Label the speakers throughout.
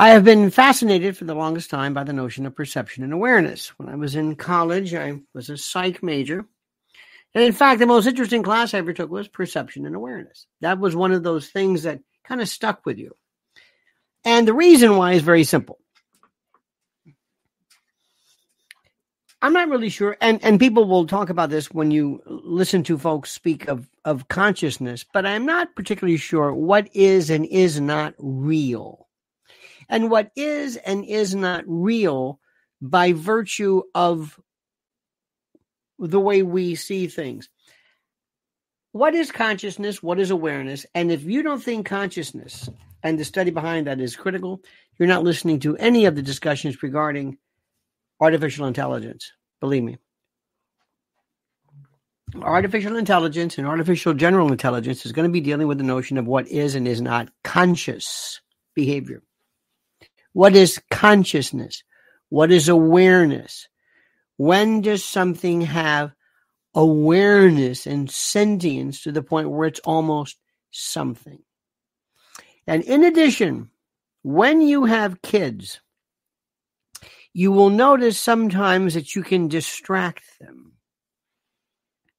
Speaker 1: I have been fascinated for the longest time by the notion of perception and awareness. When I was in college, I was a psych major. And in fact, the most interesting class I ever took was perception and awareness. That was one of those things that kind of stuck with you. And the reason why is very simple. I'm not really sure, and, and people will talk about this when you listen to folks speak of, of consciousness, but I'm not particularly sure what is and is not real. And what is and is not real by virtue of the way we see things. What is consciousness? What is awareness? And if you don't think consciousness and the study behind that is critical, you're not listening to any of the discussions regarding artificial intelligence. Believe me. Artificial intelligence and artificial general intelligence is going to be dealing with the notion of what is and is not conscious behavior. What is consciousness? What is awareness? When does something have awareness and sentience to the point where it's almost something? And in addition, when you have kids, you will notice sometimes that you can distract them.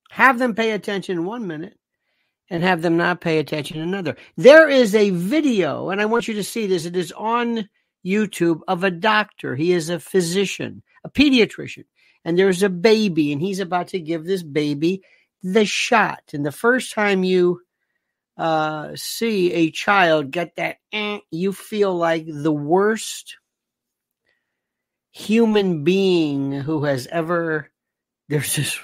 Speaker 1: Have them pay attention one minute and have them not pay attention another. There is a video, and I want you to see this. It is on YouTube of a doctor. He is a physician, a pediatrician, and there's a baby, and he's about to give this baby the shot. And the first time you uh, see a child get that, eh, you feel like the worst human being who has ever there's this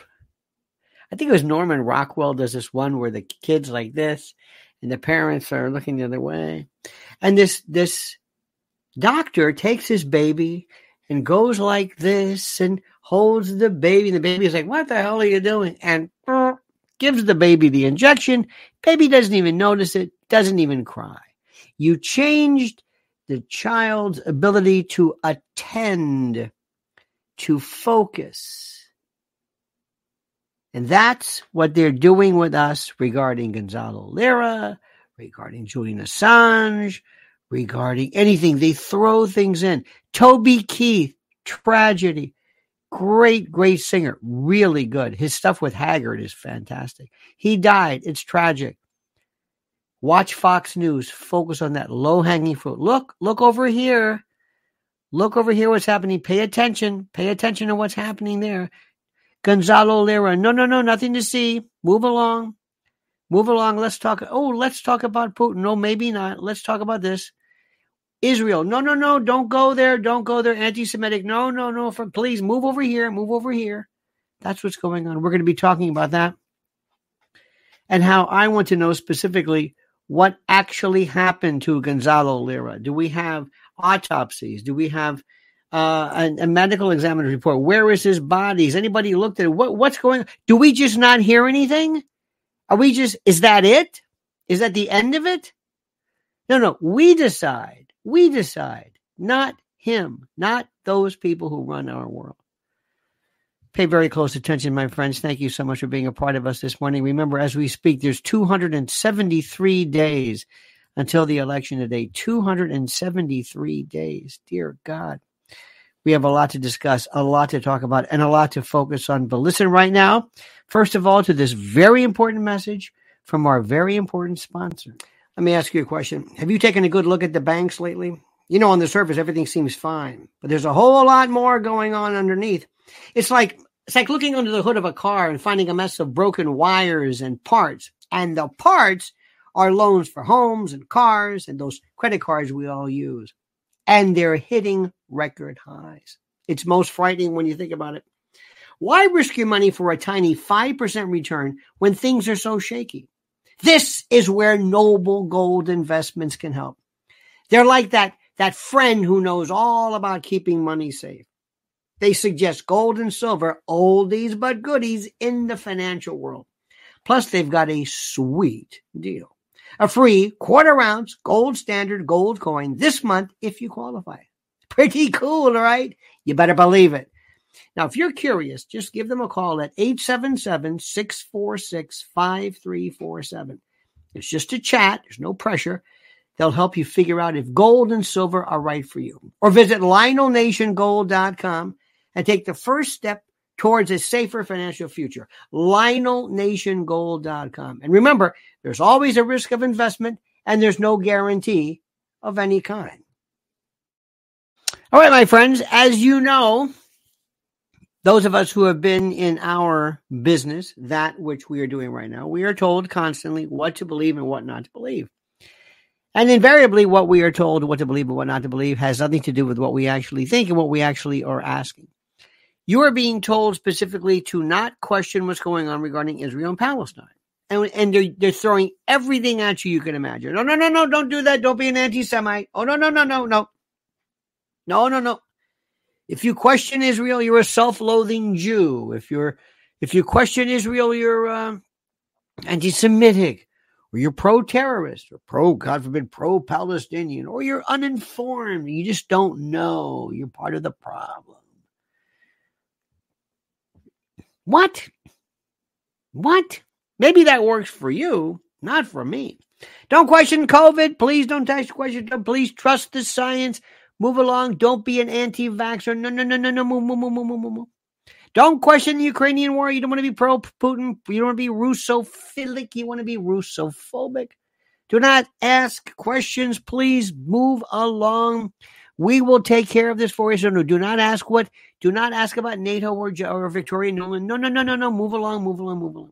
Speaker 1: I think it was Norman Rockwell does this one where the kids like this and the parents are looking the other way. And this this doctor takes his baby and goes like this and holds the baby. The baby is like, What the hell are you doing? And gives the baby the injection. Baby doesn't even notice it, doesn't even cry. You changed the child's ability to attend, to focus. And that's what they're doing with us regarding Gonzalo Lira, regarding Julian Assange, regarding anything. They throw things in. Toby Keith, tragedy. Great, great singer. Really good. His stuff with Haggard is fantastic. He died. It's tragic. Watch Fox News. Focus on that low hanging fruit. Look, look over here. Look over here what's happening. Pay attention. Pay attention to what's happening there. Gonzalo Lira. No, no, no, nothing to see. Move along. Move along. Let's talk. Oh, let's talk about Putin. No, maybe not. Let's talk about this. Israel. No, no, no. Don't go there. Don't go there. Anti Semitic. No, no, no. For, please move over here. Move over here. That's what's going on. We're going to be talking about that. And how I want to know specifically what actually happened to Gonzalo Lira? Do we have autopsies? Do we have uh, a, a, medical examiner's report? Where is his body? Has anybody looked at it? What, what's going on? Do we just not hear anything? Are we just, is that it? Is that the end of it? No, no, we decide. We decide, not him, not those people who run our world. Pay very close attention, my friends. Thank you so much for being a part of us this morning. Remember, as we speak, there's 273 days until the election today. 273 days. Dear God. We have a lot to discuss, a lot to talk about, and a lot to focus on. But listen right now, first of all, to this very important message from our very important sponsor. Let me ask you a question. Have you taken a good look at the banks lately? You know, on the surface, everything seems fine, but there's a whole lot more going on underneath. It's like it's like looking under the hood of a car and finding a mess of broken wires and parts. And the parts are loans for homes and cars and those credit cards we all use. And they're hitting record highs. It's most frightening when you think about it. Why risk your money for a tiny 5% return when things are so shaky? This is where noble gold investments can help. They're like that, that friend who knows all about keeping money safe. They suggest gold and silver, oldies but goodies in the financial world. Plus, they've got a sweet deal. A free quarter ounce gold standard gold coin this month if you qualify. Pretty cool, right? You better believe it. Now, if you're curious, just give them a call at 877 646 5347. It's just a chat, there's no pressure. They'll help you figure out if gold and silver are right for you. Or visit LionelNationGold.com and take the first step towards a safer financial future. LionelNationGold.com. And remember, there's always a risk of investment and there's no guarantee of any kind. All right, my friends, as you know, those of us who have been in our business, that which we are doing right now, we are told constantly what to believe and what not to believe. And invariably, what we are told what to believe and what not to believe has nothing to do with what we actually think and what we actually are asking. You are being told specifically to not question what's going on regarding Israel and Palestine. And, and they're, they're throwing everything at you you can imagine. No, no, no, no, don't do that. Don't be an anti Semite. Oh, no, no, no, no, no. No, no, no. If you question Israel, you're a self-loathing Jew. If you're if you question Israel, you're uh, anti-Semitic, or you're pro-terrorist, or pro, God forbid, pro-Palestinian, or you're uninformed. You just don't know. You're part of the problem. What? What? Maybe that works for you, not for me. Don't question COVID. Please don't ask question. Please trust the science. Move along. Don't be an anti vaxxer. No, no, no, no, no. Move, move, move, move, move, move. Don't question the Ukrainian war. You don't want to be pro Putin. You don't want to be Russophilic. You want to be Russophobic. Do not ask questions. Please move along. We will take care of this for you. So no, do not ask what. Do not ask about NATO or, or Victoria Nuland. No, no, no, no, no. Move along. Move along. Move along.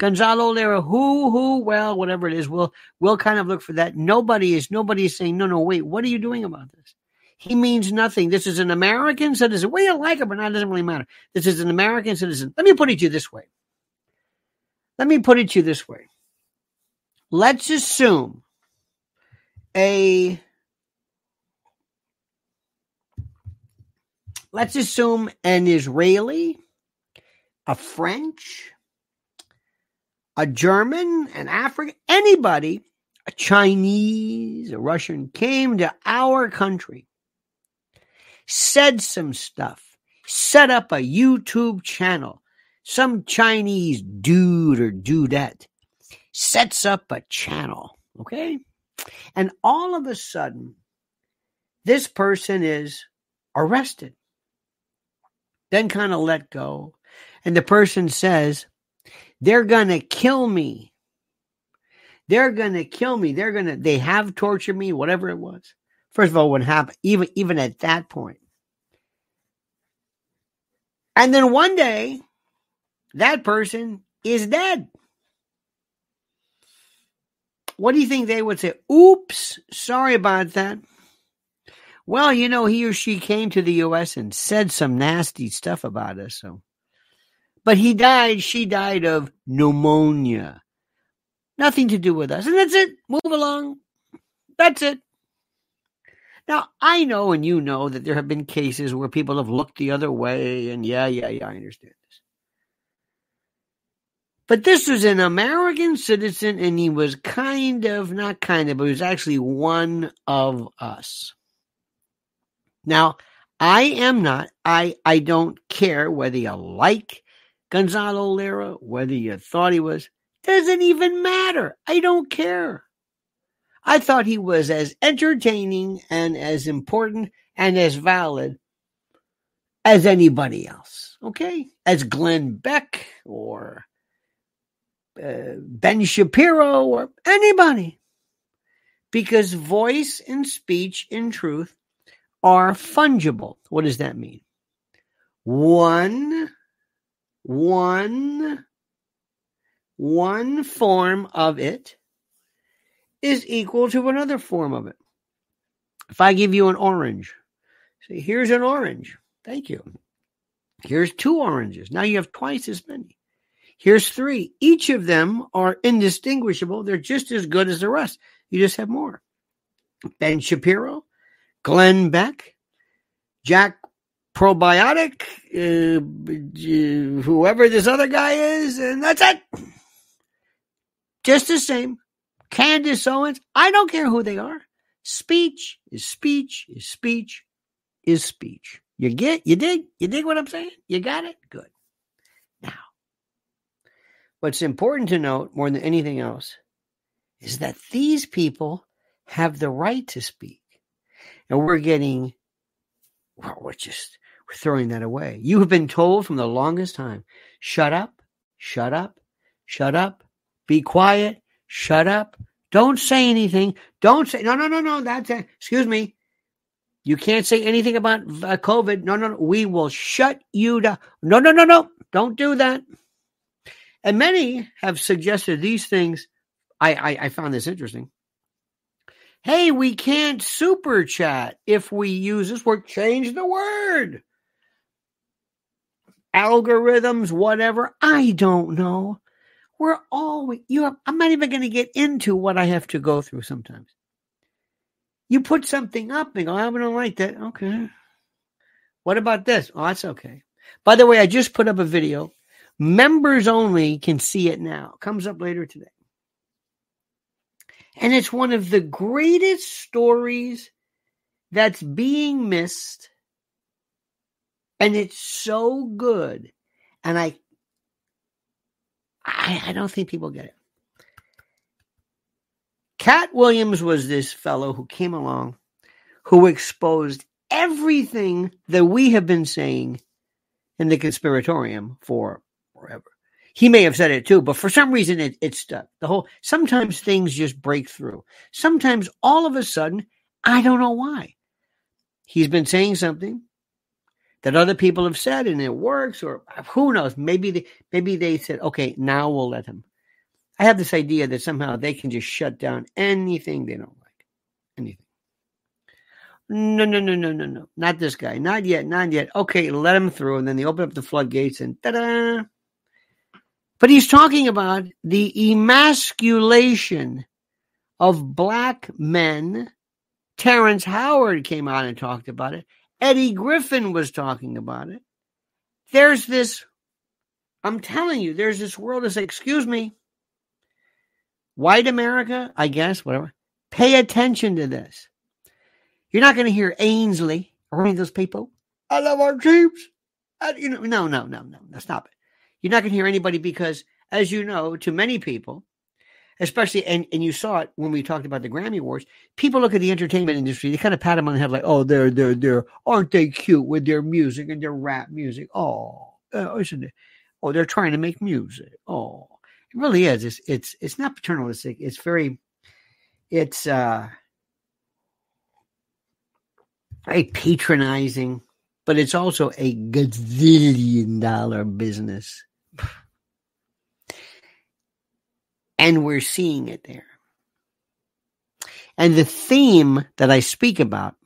Speaker 1: Gonzalo Lira, who, who, well, whatever it is, we'll we'll kind of look for that. Nobody is nobody is saying, no, no, wait, what are you doing about this? He means nothing. This is an American citizen. Well, you like him or not, it doesn't really matter. This is an American citizen. Let me put it to you this way. Let me put it to you this way. Let's assume a let's assume an Israeli, a French, a German, an African, anybody, a Chinese, a Russian came to our country, said some stuff, set up a YouTube channel, some Chinese dude or dudette sets up a channel, okay? And all of a sudden, this person is arrested, then kind of let go. And the person says, they're going to kill me. They're going to kill me. They're going to, they have tortured me, whatever it was. First of all, what happened, even, even at that point. And then one day, that person is dead. What do you think they would say? Oops, sorry about that. Well, you know, he or she came to the U.S. and said some nasty stuff about us. So but he died, she died of pneumonia. Nothing to do with us. And that's it. Move along. That's it. Now, I know and you know that there have been cases where people have looked the other way, and yeah, yeah, yeah, I understand this. But this was an American citizen, and he was kind of, not kind of, but he was actually one of us. Now, I am not, I, I don't care whether you like Gonzalo Lira, whether you thought he was, doesn't even matter. I don't care. I thought he was as entertaining and as important and as valid as anybody else. Okay? As Glenn Beck or uh, Ben Shapiro or anybody. Because voice and speech in truth are fungible. What does that mean? One one one form of it is equal to another form of it. If I give you an orange, say, here's an orange. Thank you. Here's two oranges. Now you have twice as many. Here's three. Each of them are indistinguishable. They're just as good as the rest. You just have more. Ben Shapiro, Glenn Beck, Jack Posobiec, uh, whoever this other guy is, and that's it. Just the same. Candace Owens, I don't care who they are. Speech is speech is speech is speech. You get, you dig, you dig what I'm saying? You got it? Good. Now, what's important to note more than anything else is that these people have the right to speak. And we're getting, well, we're just, throwing that away. You have been told from the longest time, shut up, shut up, shut up, be quiet, shut up, don't say anything, don't say, no, no, no, no, that's, it. excuse me. You can't say anything about uh, COVID. No, no, no, we will shut you down. No, no, no, no, don't do that. And many have suggested these things. I, I, I found this interesting. Hey, we can't super chat if we use this word. Change the word. Algorithms, whatever. I don't know. We're all you. Have, I'm not even going to get into what I have to go through sometimes. You put something up and go, I don't like that. Okay. What about this? Oh, that's okay. By the way, I just put up a video. Members only can see it now. Comes up later today. And it's one of the greatest stories that's being missed. And it's so good. And I I, I don't think people get it. Katt Williams was this fellow who came along who exposed everything that we have been saying in the conspiratorium for forever. He may have said it too, but for some reason it, it stuck. The whole sometimes things just break through. Sometimes all of a sudden, I don't know why. He's been saying something that other people have said and it works, or who knows? Maybe they maybe they said, okay, now we'll let him. I have this idea that somehow they can just shut down anything they don't like. Anything. No, no, no, no, no, no. Not this guy. Not yet. Not yet. Okay, let him through. And then they open up the floodgates and ta da! But he's talking about the emasculation of black men. Terrence Howard came out and talked about it. Eddie Griffin was talking about it. There's this, I'm telling you, there's this world that's, excuse me, white America, I guess, whatever, pay attention to this. You're not going to hear Ainsley or any of those people. I love our troops. I, you know, no, no, no, no, no, stop it. You're not going to hear anybody because, as you know, to many people, especially, and, and you saw it when we talked about the Grammy Awards, people look at the entertainment industry, they kind of pat them on the head like, oh, they're, they're, they're, aren't they cute with their music and their rap music? Oh, uh, isn't it? Oh, they're trying to make music. Oh, it really is. It's, it's, it's not paternalistic. It's very, it's, uh, very patronizing, but it's also a gazillion dollar business. And we're seeing it there. And the theme that I speak about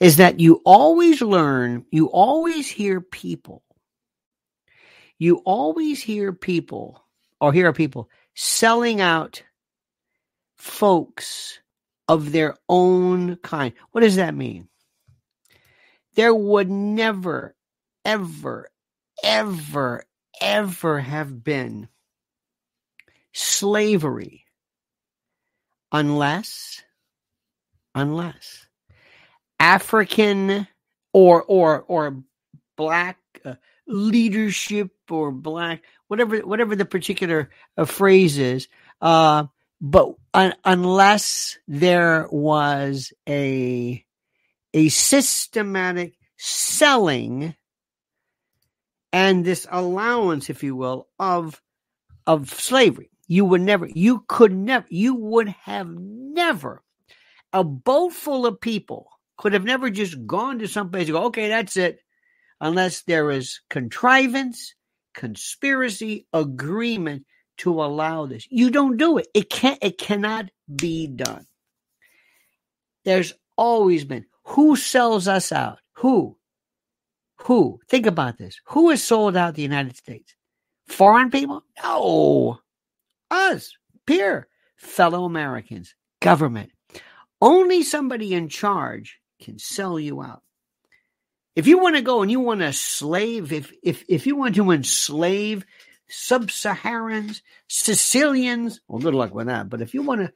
Speaker 1: is that you always learn, you always hear people, you always hear people or hear people selling out folks of their own kind. What does that mean? There would never, ever, ever, ever have been slavery unless unless african or or or black uh, leadership or black whatever whatever the particular uh, phrase is uh, but un- unless there was a a systematic selling and this allowance, if you will, of of slavery. You would never, you could never, you would have never, a boat full of people could have never just gone to some place and go, okay, that's it, unless there is contrivance, conspiracy, agreement to allow this. You don't do it. It can't, it cannot be done. There's always been who sells us out? Who? Who? Think about this. Who has sold out the United States? Foreign people? No. Us, peer, fellow Americans, government. Only somebody in charge can sell you out. If you want to go and you want to slave, if if if you want to enslave sub-Saharans, Sicilians, well, good luck with that. But if you want to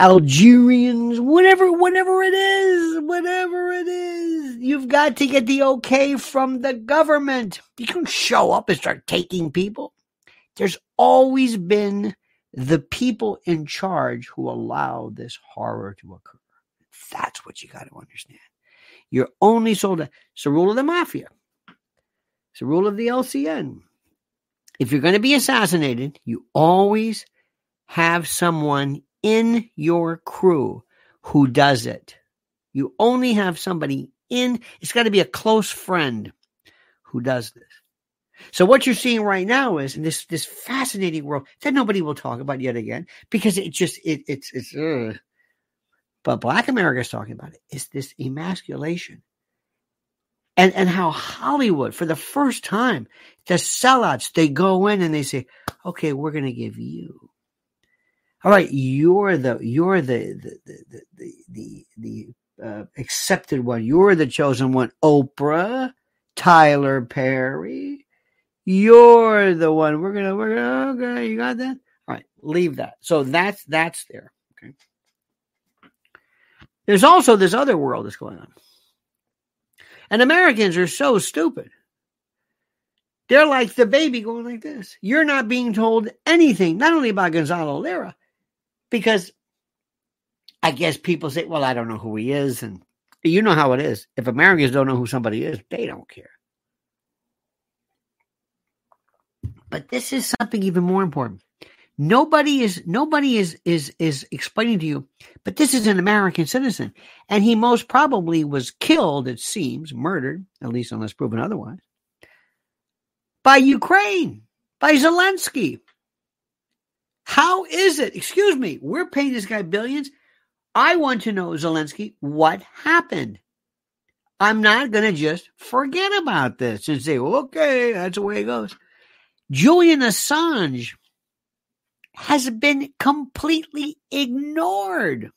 Speaker 1: Algerians, whatever, whatever it is, whatever it is, you've got to get the okay from the government. You can show up and start taking people. There's always been the people in charge who allow this horror to occur. That's what you got to understand. You're only sold. A, it's the rule of the mafia. It's the rule of the LCN. If you're going to be assassinated, you always have someone in your crew who does it. You only have somebody in, it's got to be a close friend who does this. So what you're seeing right now is in this this fascinating world that nobody will talk about yet again because it just it it's it's ugh. but Black America is talking about it. it. Is this emasculation and and how Hollywood for the first time the sellouts they go in and they say, okay, we're going to give you. All right, you're the you're the the the the the, uh, accepted one. You're the chosen one. Oprah, Tyler Perry, you're the one. We're gonna we're gonna okay. You got that? All right, leave that. So that's that's there. Okay. There's also this other world that's going on. And Americans are so stupid. They're like the baby going like this. You're not being told anything, not only about Gonzalo Lira, because I guess people say, well, I don't know who he is. And you know how it is. If Americans don't know who somebody is, they don't care. But this is something even more important. Nobody is nobody is is is explaining to you, but this is an American citizen, and he most probably was killed. It seems murdered, at least unless proven otherwise, by Ukraine, by Zelensky. How is it? Excuse me, we're paying this guy billions. I want to know, Zelensky, what happened. I'm not going to just forget about this and say, okay, that's the way it goes. Julian Assange has been completely ignored.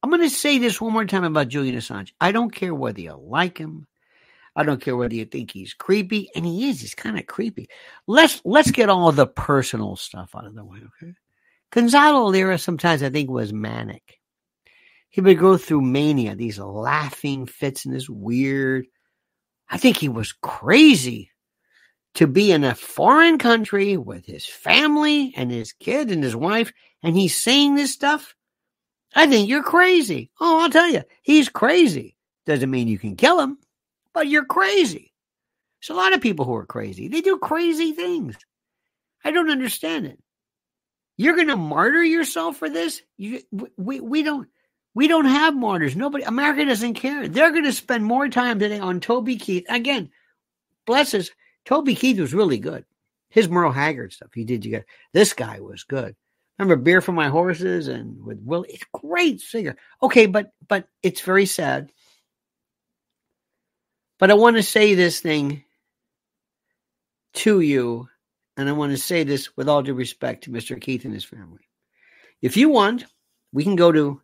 Speaker 1: I'm going to say this one more time about Julian Assange. I don't care whether you like him. I don't care whether you think he's creepy, and he is. He's kind of creepy. Let's let's get all the personal stuff out of the way, okay? Gonzalo Lira sometimes I think was manic. He would go through mania, these laughing fits and this weird. I think he was crazy to be in a foreign country with his family and his kid and his wife, and he's saying this stuff. I think you're crazy. Oh, I'll tell you, he's crazy. Doesn't mean you can kill him, but you're crazy. There's a lot of people who are crazy. They do crazy things. I don't understand it. You're going to martyr yourself for this? You, we, we don't we don't have martyrs. Nobody America doesn't care. They're going to spend more time today on Toby Keith. Again, bless us. Toby Keith was really good. His Merle Haggard stuff he did. You got this guy was good. Remember Beer for My Horses and with Will. It's great singer. Okay, but but it's very sad. But I want to say this thing to you and I want to say this with all due respect to Mr. Keith and his family. If you want, we can go to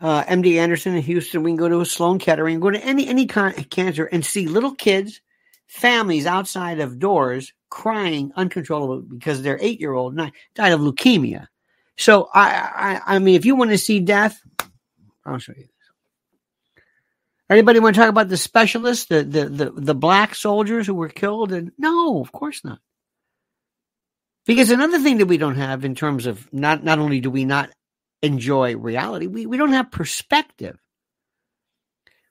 Speaker 1: uh, MD Anderson in Houston. We can go to Sloan Kettering, go to any any kind of cancer and see little kids, families outside of doors crying uncontrollably because their eight year old died of leukemia. So I, I I mean, if you want to see death, I'll show you. Anybody want to talk about the specialists, the the the, the black soldiers who were killed? And no, of course not. Because another thing that we don't have in terms of not not only do we not enjoy reality, we, we don't have perspective.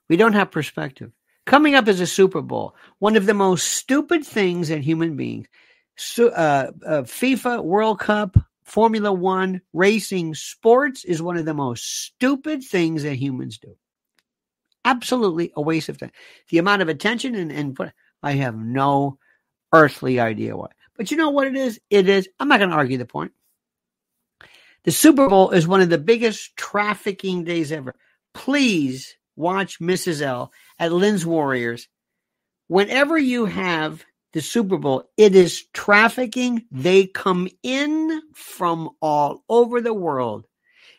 Speaker 1: We don't have perspective. Coming up is a Super Bowl, one of the most stupid things in human beings. So, uh, uh, FIFA World Cup, Formula One, racing, sports is one of the most stupid things that humans do. Absolutely a waste of time. The amount of attention and, and I have no earthly idea why. But you know what it is? It is, I'm not going to argue the point. The Super Bowl is one of the biggest trafficking days ever. Please watch Mrs. L at Lynn's Warriors. Whenever you have the Super Bowl, it is trafficking. They come in from all over the world.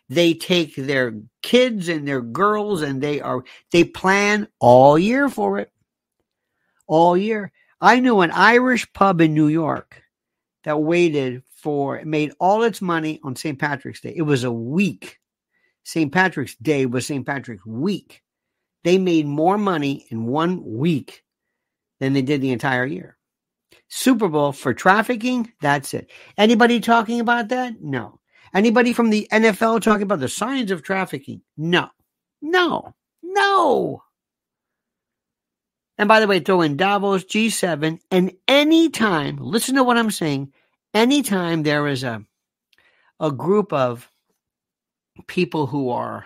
Speaker 1: They take their kids and their girls and they are, they plan all year for it. All year. I knew an Irish pub in New York that waited for made all its money on St. Patrick's Day. It was a week. St. Patrick's Day was St. Patrick's week. They made more money in one week than they did the entire year. Super Bowl for trafficking. That's it. Anybody talking about that? No. Anybody from the NFL talking about the signs of trafficking? No. No. No. And by the way, throw in Davos, G7, and anytime, listen to what I'm saying, anytime there is a a group of people who are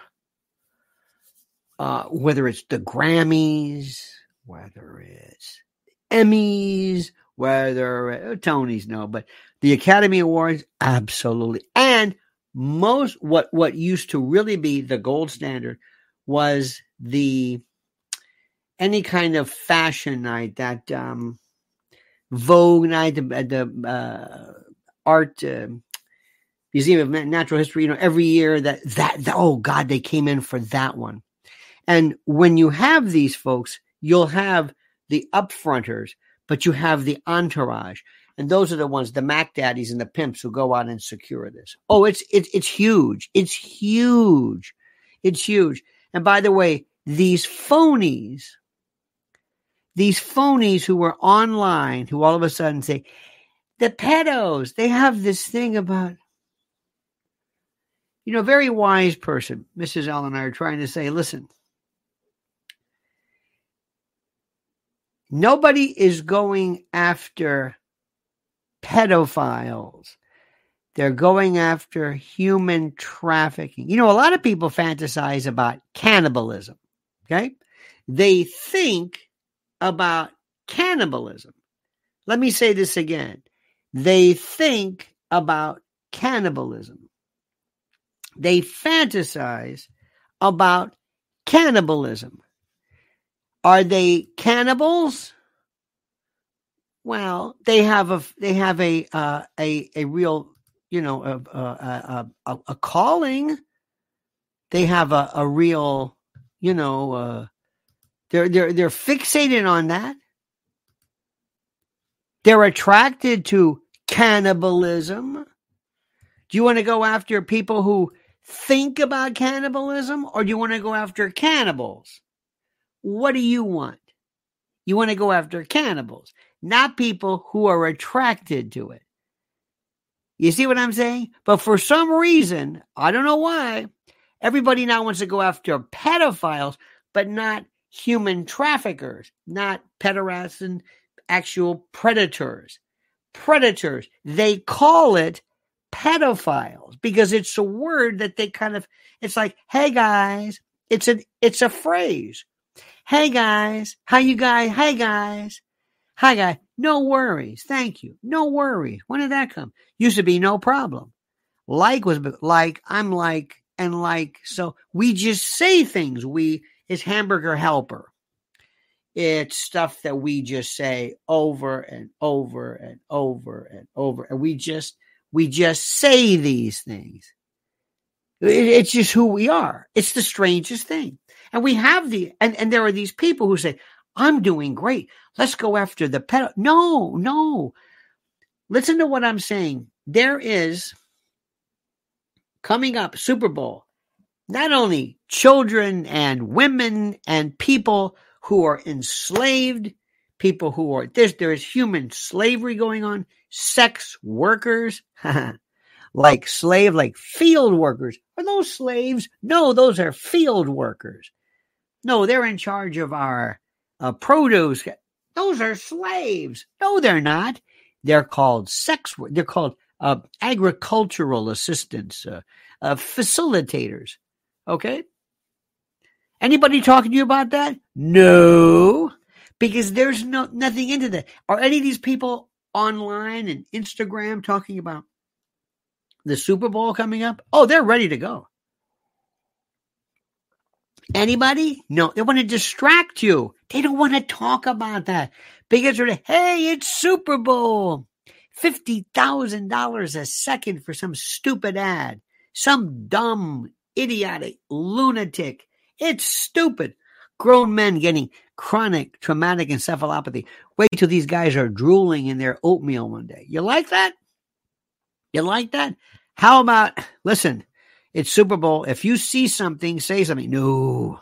Speaker 1: uh, whether it's the Grammys, whether it's Emmys, whether uh, Tony's no, but the Academy Awards, absolutely. And most what what used to really be the gold standard was the any kind of fashion night that um Vogue night, the, the uh, art uh, museum of natural history. You know, every year that, that that oh God, they came in for that one. And when you have these folks, you'll have the upfronters, but you have the entourage. And those are the ones, the Mac daddies and the pimps who go out and secure this. Oh, it's it's it's huge. It's huge. It's huge. And by the way, these phonies, these phonies who were online, who all of a sudden say, the pedos, they have this thing about, you know, very wise person, Mrs. Ellen and I are trying to say, listen, nobody is going after pedophiles. They're going after human trafficking. You know, a lot of people fantasize about cannibalism. Okay. They think about cannibalism. Let me say this again. They think about cannibalism. They fantasize about cannibalism. Are they cannibals? Well, they have a they have a uh, a a real you know a a, a, a calling. They have a, a real you know uh, they're they're they're fixated on that. They're attracted to cannibalism. Do you want to go after people who think about cannibalism or do you want to go after cannibals? What do you want? You want to go after cannibals not people who are attracted to it. You see what I'm saying? But for some reason, I don't know why, everybody now wants to go after pedophiles, but not human traffickers, not pederasts and actual predators. Predators. They call it pedophiles because it's a word that they kind of it's like, hey guys, it's a it's a phrase. Hey guys, how you guys? Hey guys. Hi, guy. No worries. Thank you. No worries. When did that come? Used to be no problem. Like was like, I'm like, and like. So we just say things. We, it's hamburger helper. It's stuff that we just say over and over and over and over. And we just, we just say these things. It's just who we are. It's the strangest thing. And we have the, and, and there are these people who say, I'm doing great. Let's go after the pet. No, no. Listen to what I'm saying. There is coming up Super Bowl, not only children and women and people who are enslaved, people who are there's there's human slavery going on, sex workers, like slave, like field workers. Are those slaves? No, those are field workers. No, they're in charge of our uh, produce. Those are slaves. No, they're not. They're called sex. They're called uh, agricultural assistants, uh, uh, facilitators. Okay. Anybody talking to you about that? No, because there's no nothing into that. Are any of these people online and Instagram talking about the Super Bowl coming up? Oh, they're ready to go. Anybody? No, they want to distract you. They don't want to talk about that because they're, hey, it's Super Bowl. $50,000 a second for some stupid ad. Some dumb, idiotic, lunatic. It's stupid. Grown men getting chronic traumatic encephalopathy. Wait till these guys are drooling in their oatmeal one day. You like that? You like that? How about, listen, it's Super Bowl. If you see something, say something. No.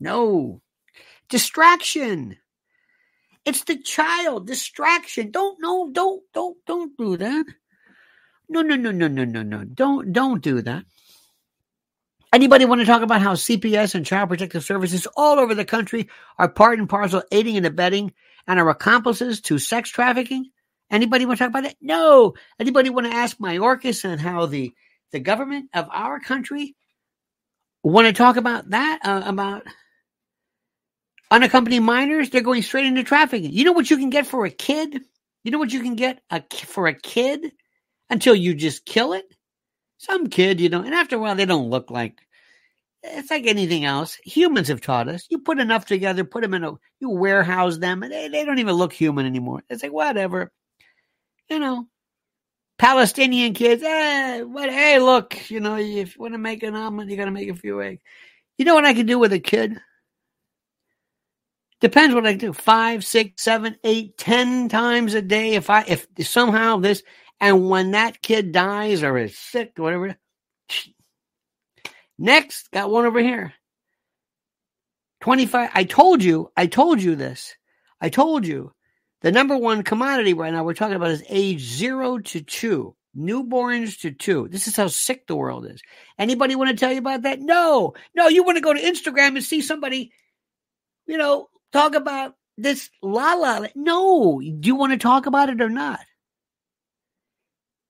Speaker 1: No. Distraction. It's the child distraction. Don't no, don't don't don't do that. No, no, no, no, no, no, no. Don't don't do that. Anybody want to talk about how CPS and Child Protective Services all over the country are part and parcel aiding and abetting and are accomplices to sex trafficking? Anybody want to talk about it? No. Anybody want to ask Mayorkas and how the the government of our country want to talk about that uh, about unaccompanied minors? They're going straight into trafficking. You know what you can get for a kid? You know what you can get a, for a kid until you just kill it? Some kid, you know, and after a while, they don't look like it's like anything else. Humans have taught us. You put enough together, put them in a, you warehouse them, and they, they don't even look human anymore. It's like, whatever. You know, Palestinian kids, eh, what, hey, look, you know, if you want to make an omelet, you got to make a few eggs. You know what I can do with a kid? Depends what I do. Five, six, seven, eight, ten times a day. If I, if somehow this, and when that kid dies or is sick or whatever, next, got one over here. 25. I told you, I told you this. I told you the number one commodity right now we're talking about is age zero to two, newborns to two. This is how sick the world is. Anybody want to tell you about that? No, no. You want to go to Instagram and see somebody, you know, talk about this la la. No, do you want to talk about it or not?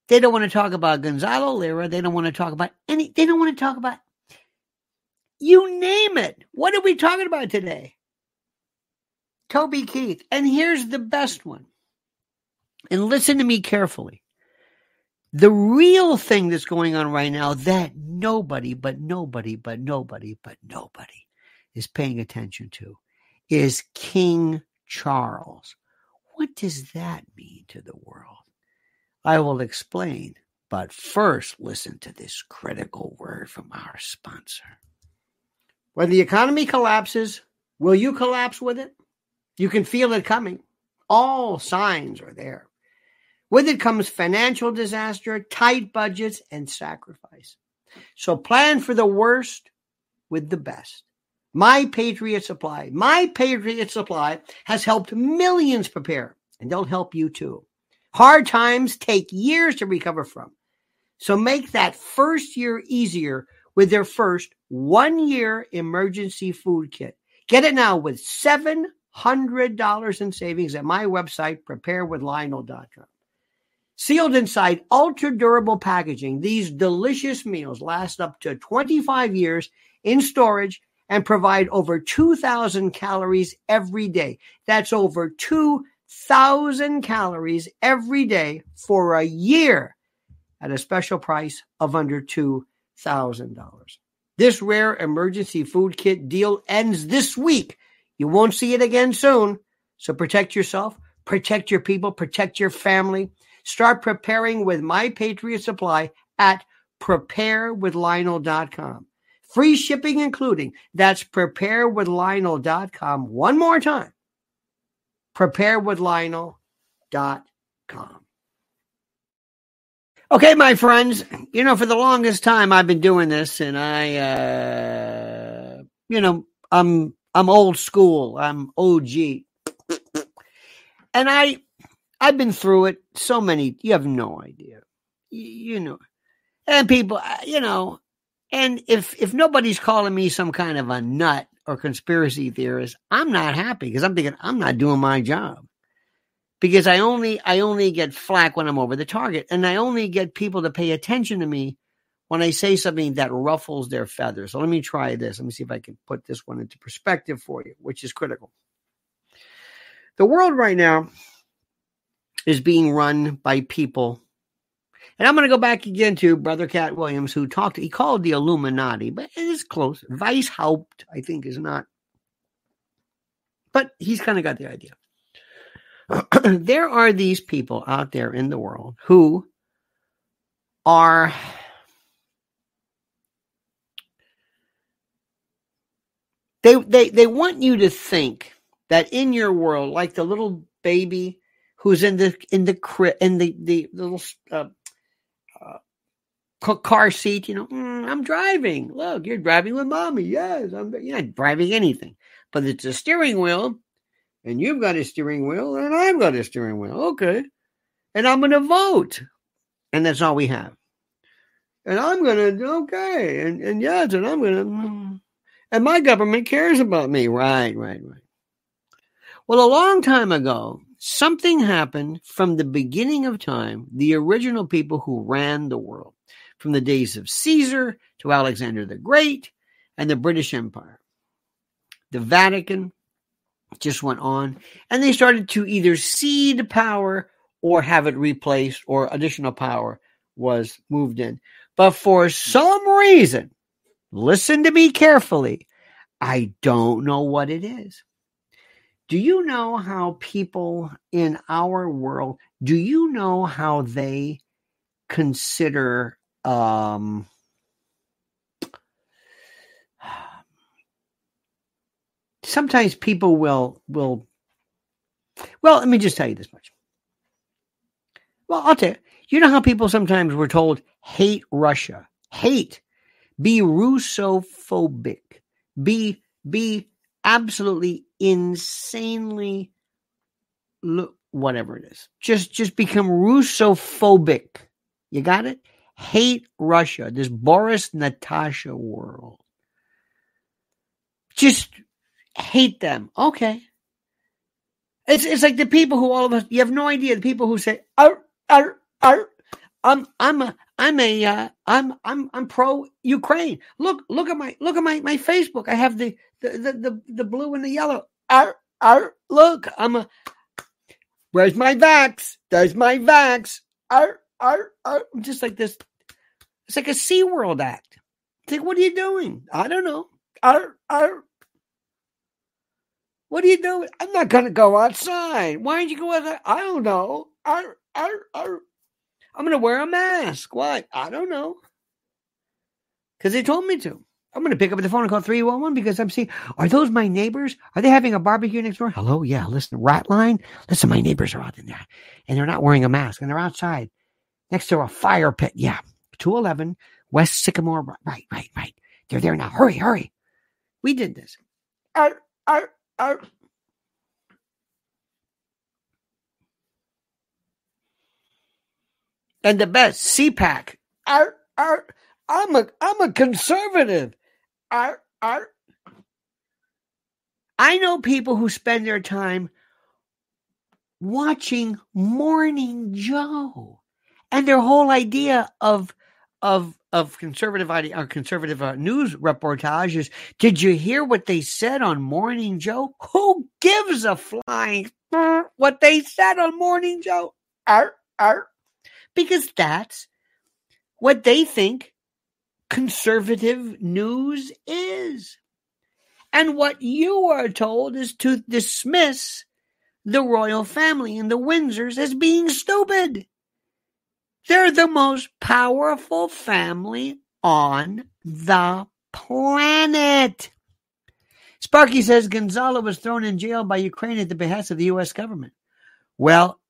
Speaker 1: They don't want to talk about Gonzalo Lira. They don't want to talk about any. They don't want to talk about you name it. What are we talking about today? Toby Keith. And here's the best one. And listen to me carefully. The real thing that's going on right now that nobody, but nobody, but nobody, but nobody is paying attention to is King Charles. What does that mean to the world? I will explain, but first listen to this critical word from our sponsor. When the economy collapses, will you collapse with it? You can feel it coming. All signs are there. With it comes financial disaster, tight budgets, and sacrifice. So plan for the worst with the best. My Patriot Supply. My Patriot Supply has helped millions prepare, and they'll help you too. Hard times take years to recover from. So make that first year easier with their first one year emergency food kit. Get it now with seven $100 in savings at my website, preparewithlionel.com. Sealed inside ultra durable packaging, these delicious meals last up to 25 years in storage and provide over 2,000 calories every day. That's over 2,000 calories every day for a year at a special price of under $2,000. This rare emergency food kit deal ends this week you won't see it again soon. So protect yourself, protect your people, protect your family. Start preparing with My Patriot Supply at preparewithlionel.com. Free shipping including. That's preparewithlionel.com. One more time. Preparewithlionel.com. Okay, my friends, you know, for the longest time I've been doing this and I, uh, you know, I'm I'm old school. I'm OG. And I I've been through it so many you have no idea. You, you know. And people, uh, you know, and if if nobody's calling me some kind of a nut or conspiracy theorist, I'm not happy because I'm thinking I'm not doing my job. Because I only I only get flack when I'm over the target and I only get people to pay attention to me when I say something that ruffles their feathers. So let me try this. Let me see if I can put this one into perspective for you, which is critical. The world right now is being run by people. And I'm going to go back again to Brother Katt Williams, who talked, he called the Illuminati, but it is close. Weishaupt, I think, is not. But he's kind of got the idea. there are these people out there in the world who are They they they want you to think that in your world, like the little baby who's in the in the in the the little uh, uh, car seat, you know, mm, I'm driving. Look, you're driving with mommy. Yes, I'm. You're not driving anything, but it's a steering wheel, and you've got a steering wheel, and I've got a steering wheel. Okay. And I'm going to vote. And that's all we have. And I'm going to, okay. And, and yes, and I'm going to, and my government cares about me. Right, right, right. Well, a long time ago, something happened from the beginning of time, the original people who ran the world, from the days of Caesar to Alexander the Great and the British Empire. The Vatican just went on, and they started to either cede power or have it replaced, or additional power was moved in. But for some reason, listen to me carefully, I don't know what it is. Do you know how people in our world, do you know how they consider um, sometimes people will will well let me just tell you this much. Well i'll tell you you know how people sometimes were told hate russia. Hate be russophobic be be absolutely insanely look whatever it is. Just just become russophobic you got it? Hate russia this boris natasha world. Just hate them. Okay. It's it's like the people who all of us you have no idea the people who say ar, ar, ar, I'm I'm a I'm a uh, I'm I'm I'm pro Ukraine. Look look at my look at my my Facebook. I have the the the the, the blue and the yellow. Ar, ar, look, I'm a Where's my vax? There's my vax. Ar, ar, ar. Just like this. It's like a Sea World act. It's like, what are you doing? I don't know. Ar, ar, what are you doing? I'm not going to go outside. Why did you go outside? I don't know. Arr, arr, arr. I'm going to wear a mask. Why? I don't know. Because they told me to. I'm going to pick up the phone and call 311 because I'm seeing, are those my neighbors? Are they having a barbecue next door? Hello? Yeah, listen, rat line. Listen, my neighbors are out in there and they're not wearing a mask and they're outside next to a fire pit. Yeah, 211 West Sycamore. Right, right, right. They're there now. Hurry, hurry. We did this. Arr, arr, are and the best CPAC. Are are I'm a I'm a conservative. Are are I know people who spend their time watching Morning Joe, and their whole idea of of of conservative idea, uh, conservative uh, news reportages. Did you hear what they said on Morning Joe? Who gives a flying what they said on Morning Joe? Arr, arr. Because that's what they think conservative news is. And what you are told is to dismiss the royal family and the Windsors as being stupid. They're the most powerful family on the planet. Sparky says Gonzalo was thrown in jail by Ukraine at the behest of the U.S. government. Well,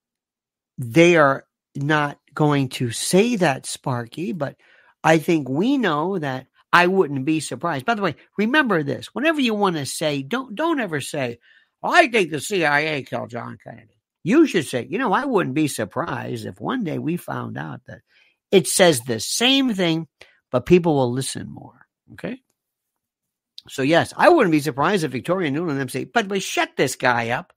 Speaker 1: they are not going to say that, Sparky, but I think we know that I wouldn't be surprised. By the way, remember this: whenever you want to say, don't don't ever say, oh, "I think the CIA killed John Kennedy." You should say, you know, I wouldn't be surprised if one day we found out that it says the same thing, but people will listen more. Okay. So yes, I wouldn't be surprised if Victoria Nuland and them say, but we shut this guy up.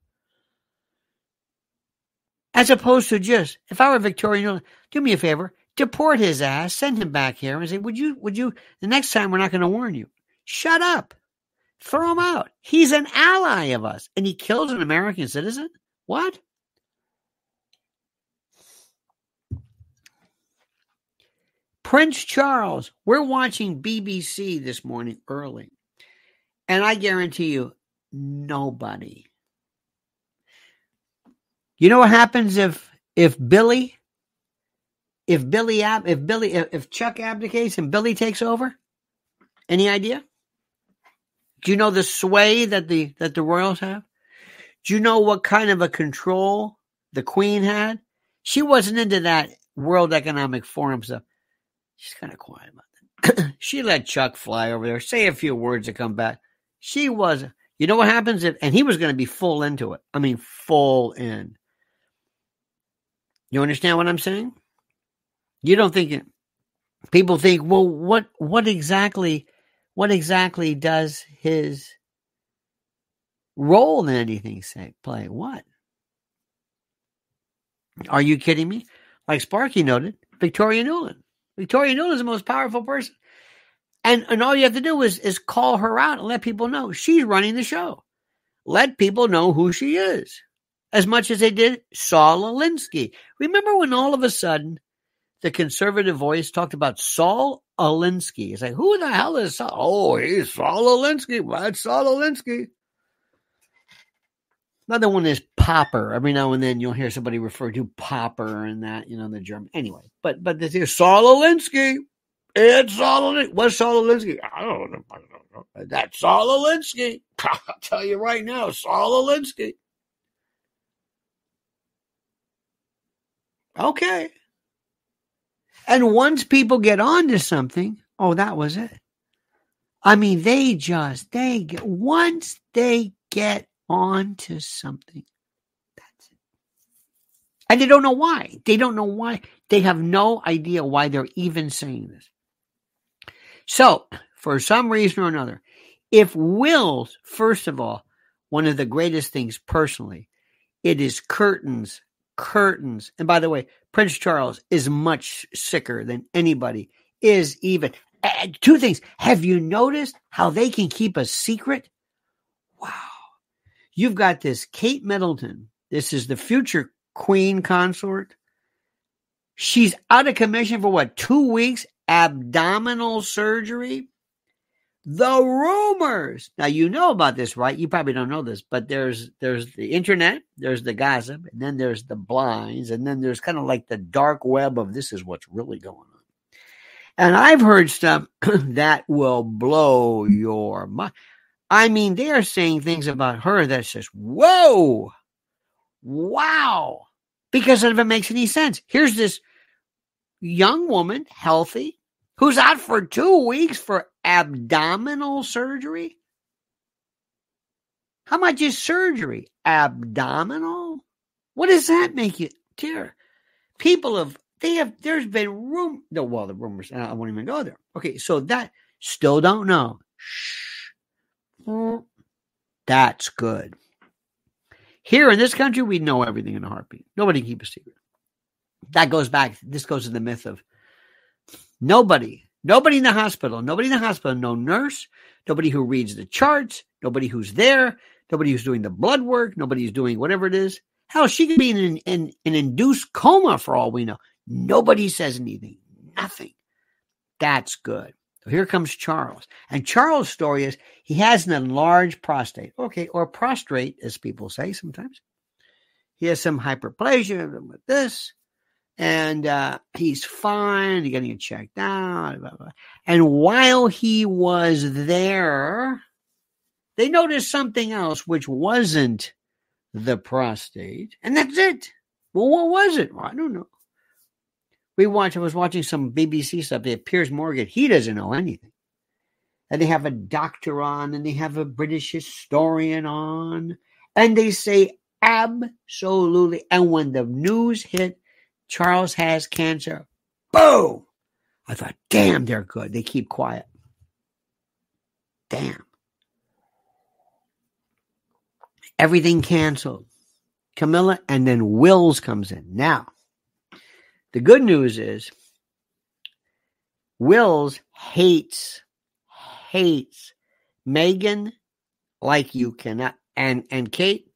Speaker 1: As opposed to just, if I were Victoria do me a favor, deport his ass, send him back here and say, would you, would you, the next time we're not going to warn you. Shut up. Throw him out. He's an ally of us and he kills an American citizen. What? Prince Charles, we're watching BBC this morning early. And I guarantee you, nobody. You know what happens if if Billy if Billy ab if Billy if Chuck abdicates and Billy takes over? Any idea? Do you know the sway that the that the royals have? Do you know what kind of a control the queen had? She wasn't into that World Economic Forum stuff. She's kind of quiet about that. she let Chuck fly over there, say a few words to come back. She was, You know what happens if, and he was going to be full into it. I mean, full in. You understand what I'm saying? You don't think it, people think, well, what, what exactly, what exactly does his role in anything say, play? What? Are you kidding me? Like Sparky noted, Victoria Nuland. Victoria Nuland is the most powerful person. And, and all you have to do is, is call her out and let people know she's running the show. Let people know who she is. As much as they did Saul Alinsky. Remember when all of a sudden the conservative voice talked about Saul Alinsky? It's like, who the hell is Saul? Oh, he's Saul Alinsky. That's Saul Alinsky. Another one is Popper. Every now and then you'll hear somebody refer to Popper and that, you know, the German. Anyway, but but this is Saul Alinsky. It's Saul Alinsky. What's Saul Alinsky? I don't know. I don't know. That's Saul Alinsky. I'll tell you right now, Saul Alinsky. Okay. And once people get onto something, oh, that was it. I mean, they just, they get, once they get on to something. That's it. And they don't know why. They don't know why. They have no idea why they're even saying this. So, for some reason or another, if wills, first of all, one of the greatest things personally, it is curtains, curtains. And by the way, Prince Charles is much sicker than anybody is even. two things. Have you noticed how they can keep a secret? Wow. You've got this Kate Middleton. This is the future queen consort. She's out of commission for what, two weeks? Abdominal surgery? The rumors. Now you know about this, right? You probably don't know this, but there's there's the internet, there's the gossip, and then there's the blinds, and then there's kind of like the dark web of this is what's really going on. And I've heard stuff that will blow your mind. I mean, they are saying things about her that says, whoa, wow, because none of it makes any sense. Here's this young woman, healthy, who's out for two weeks for abdominal surgery. How much is surgery? Abdominal? What does that make you? Dear, people have, they have, there's been room, no, well, the rumors, I won't even go there. Okay, so that, still don't know. Shh mm, that's good. Here in this country, we know everything in a heartbeat. Nobody can keep a secret. That goes back. This goes to the myth of nobody, nobody in the hospital, nobody in the hospital, no nurse, nobody who reads the charts, nobody who's there, nobody who's doing the blood work, nobody who's doing whatever it is. Hell, she could be in an, in an induced coma for all we know. Nobody says anything. Nothing. That's good. So here comes Charles. And Charles' story is he has an enlarged prostate. Okay, or prostrate, as people say sometimes. He has some hyperplasia with this, and uh, he's fine. He's getting it checked out. Blah, blah. And while he was there, they noticed something else, which wasn't the prostate, and that's it. Well, what was it? Well, I don't know. We watch. I was watching some BBC stuff. Have Piers Morgan. He doesn't know anything. And they have a doctor on, and they have a British historian on, and they say absolutely. And when the news hit, Charles has cancer. Boom! I thought, damn, they're good. They keep quiet. Damn. Everything canceled. Camilla, and then Wills comes in. Now, the good news is Wills hates, hates Megan like you cannot. And, and Kate,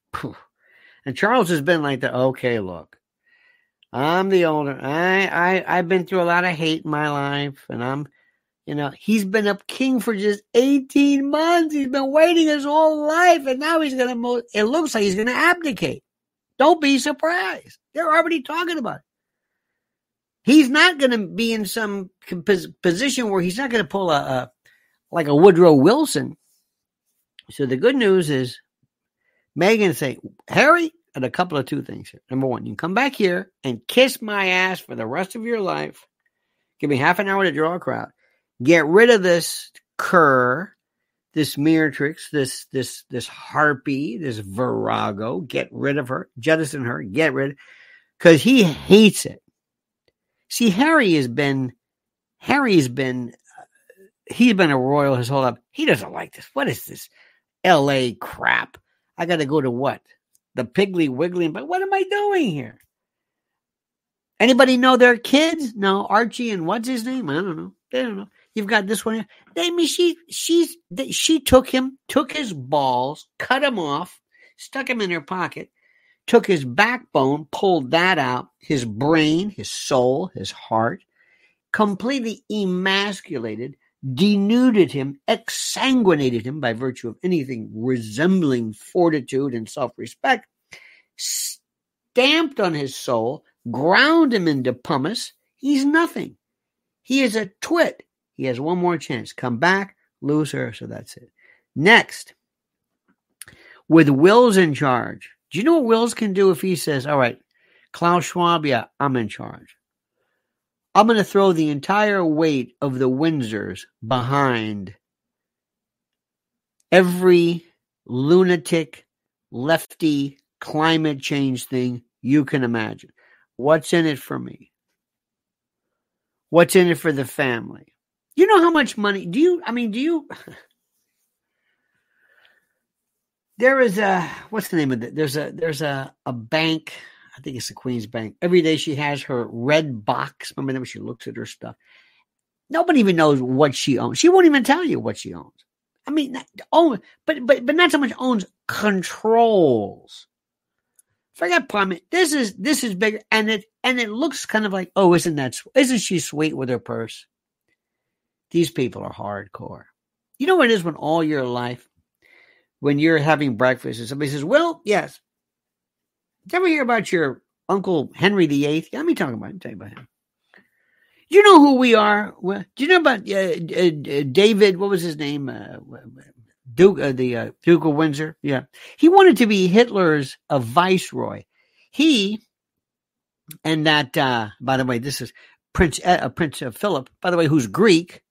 Speaker 1: and Charles has been like that. Okay, look, I'm the older. I, I, I've been through a lot of hate in my life and I'm, you know, he's been a king for just 18 months. He's been waiting his whole life and now he's to, it looks like he's to abdicate. Don't be surprised. They're already talking about it. He's not to be in some position where he's not to pull a, a like a Woodrow Wilson. So the good news is Megan say, Harry, and a couple of two things here. Number one, you come back here and kiss my ass for the rest of your life. Give me half an hour to draw a crowd. Get rid of this cur this Meretrix, this this this harpy, this virago, get rid of her, jettison her, get rid, because he hates it. See, Harry has been, Harry's been, uh, he's been a royal his whole life. He doesn't like this. What is this, L.A. crap? I got to go to what? The Piggly Wiggly, but what am I doing here? Anybody know their kids? No, Archie and what's his name? I don't know. They don't know. You've got this one. I mean, she she's she took him, took his balls, cut him off, stuck him in her pocket, took his backbone, pulled that out, his brain, his soul, his heart, completely emasculated, denuded him, exsanguinated him by virtue of anything resembling fortitude and self-respect, stamped on his soul, ground him into pumice. He's nothing. He is a twit. He has one more chance. Come back, lose her, so that's it. Next, with Wills in charge. Do you know what Wills can do if he says, all right, Klaus Schwab, yeah, I'm in charge. I'm going to throw the entire weight of the Windsors behind every lunatic, lefty climate change thing you can imagine. What's in it for me? What's in it for the family? You know how much money do you I mean do you there is a what's the name of it? There's a there's a a bank. I think it's the Queen's Bank. Every day she has her red box. Remember when she looks at her stuff. Nobody even knows what she owns. She won't even tell you what she owns. I mean, own, but but but not so much owns controls. Forget plumbing. This is this is bigger, and it and it looks kind of like, oh, isn't that isn't she sweet with her purse? These people are hardcore. You know what it is when all your life, when you're having breakfast and somebody says, Well, yes. Did you ever hear about your Uncle Henry VIII? Let me talk about him. Tell you about him. Do you know who we are? Well, do you know about uh, uh, David? What was his name? Uh, Duke, uh, the uh, Duke of Windsor. Yeah, he wanted to be Hitler's a viceroy. He and that. Uh, by the way, this is Prince uh, Prince Philip. By the way, who's Greek.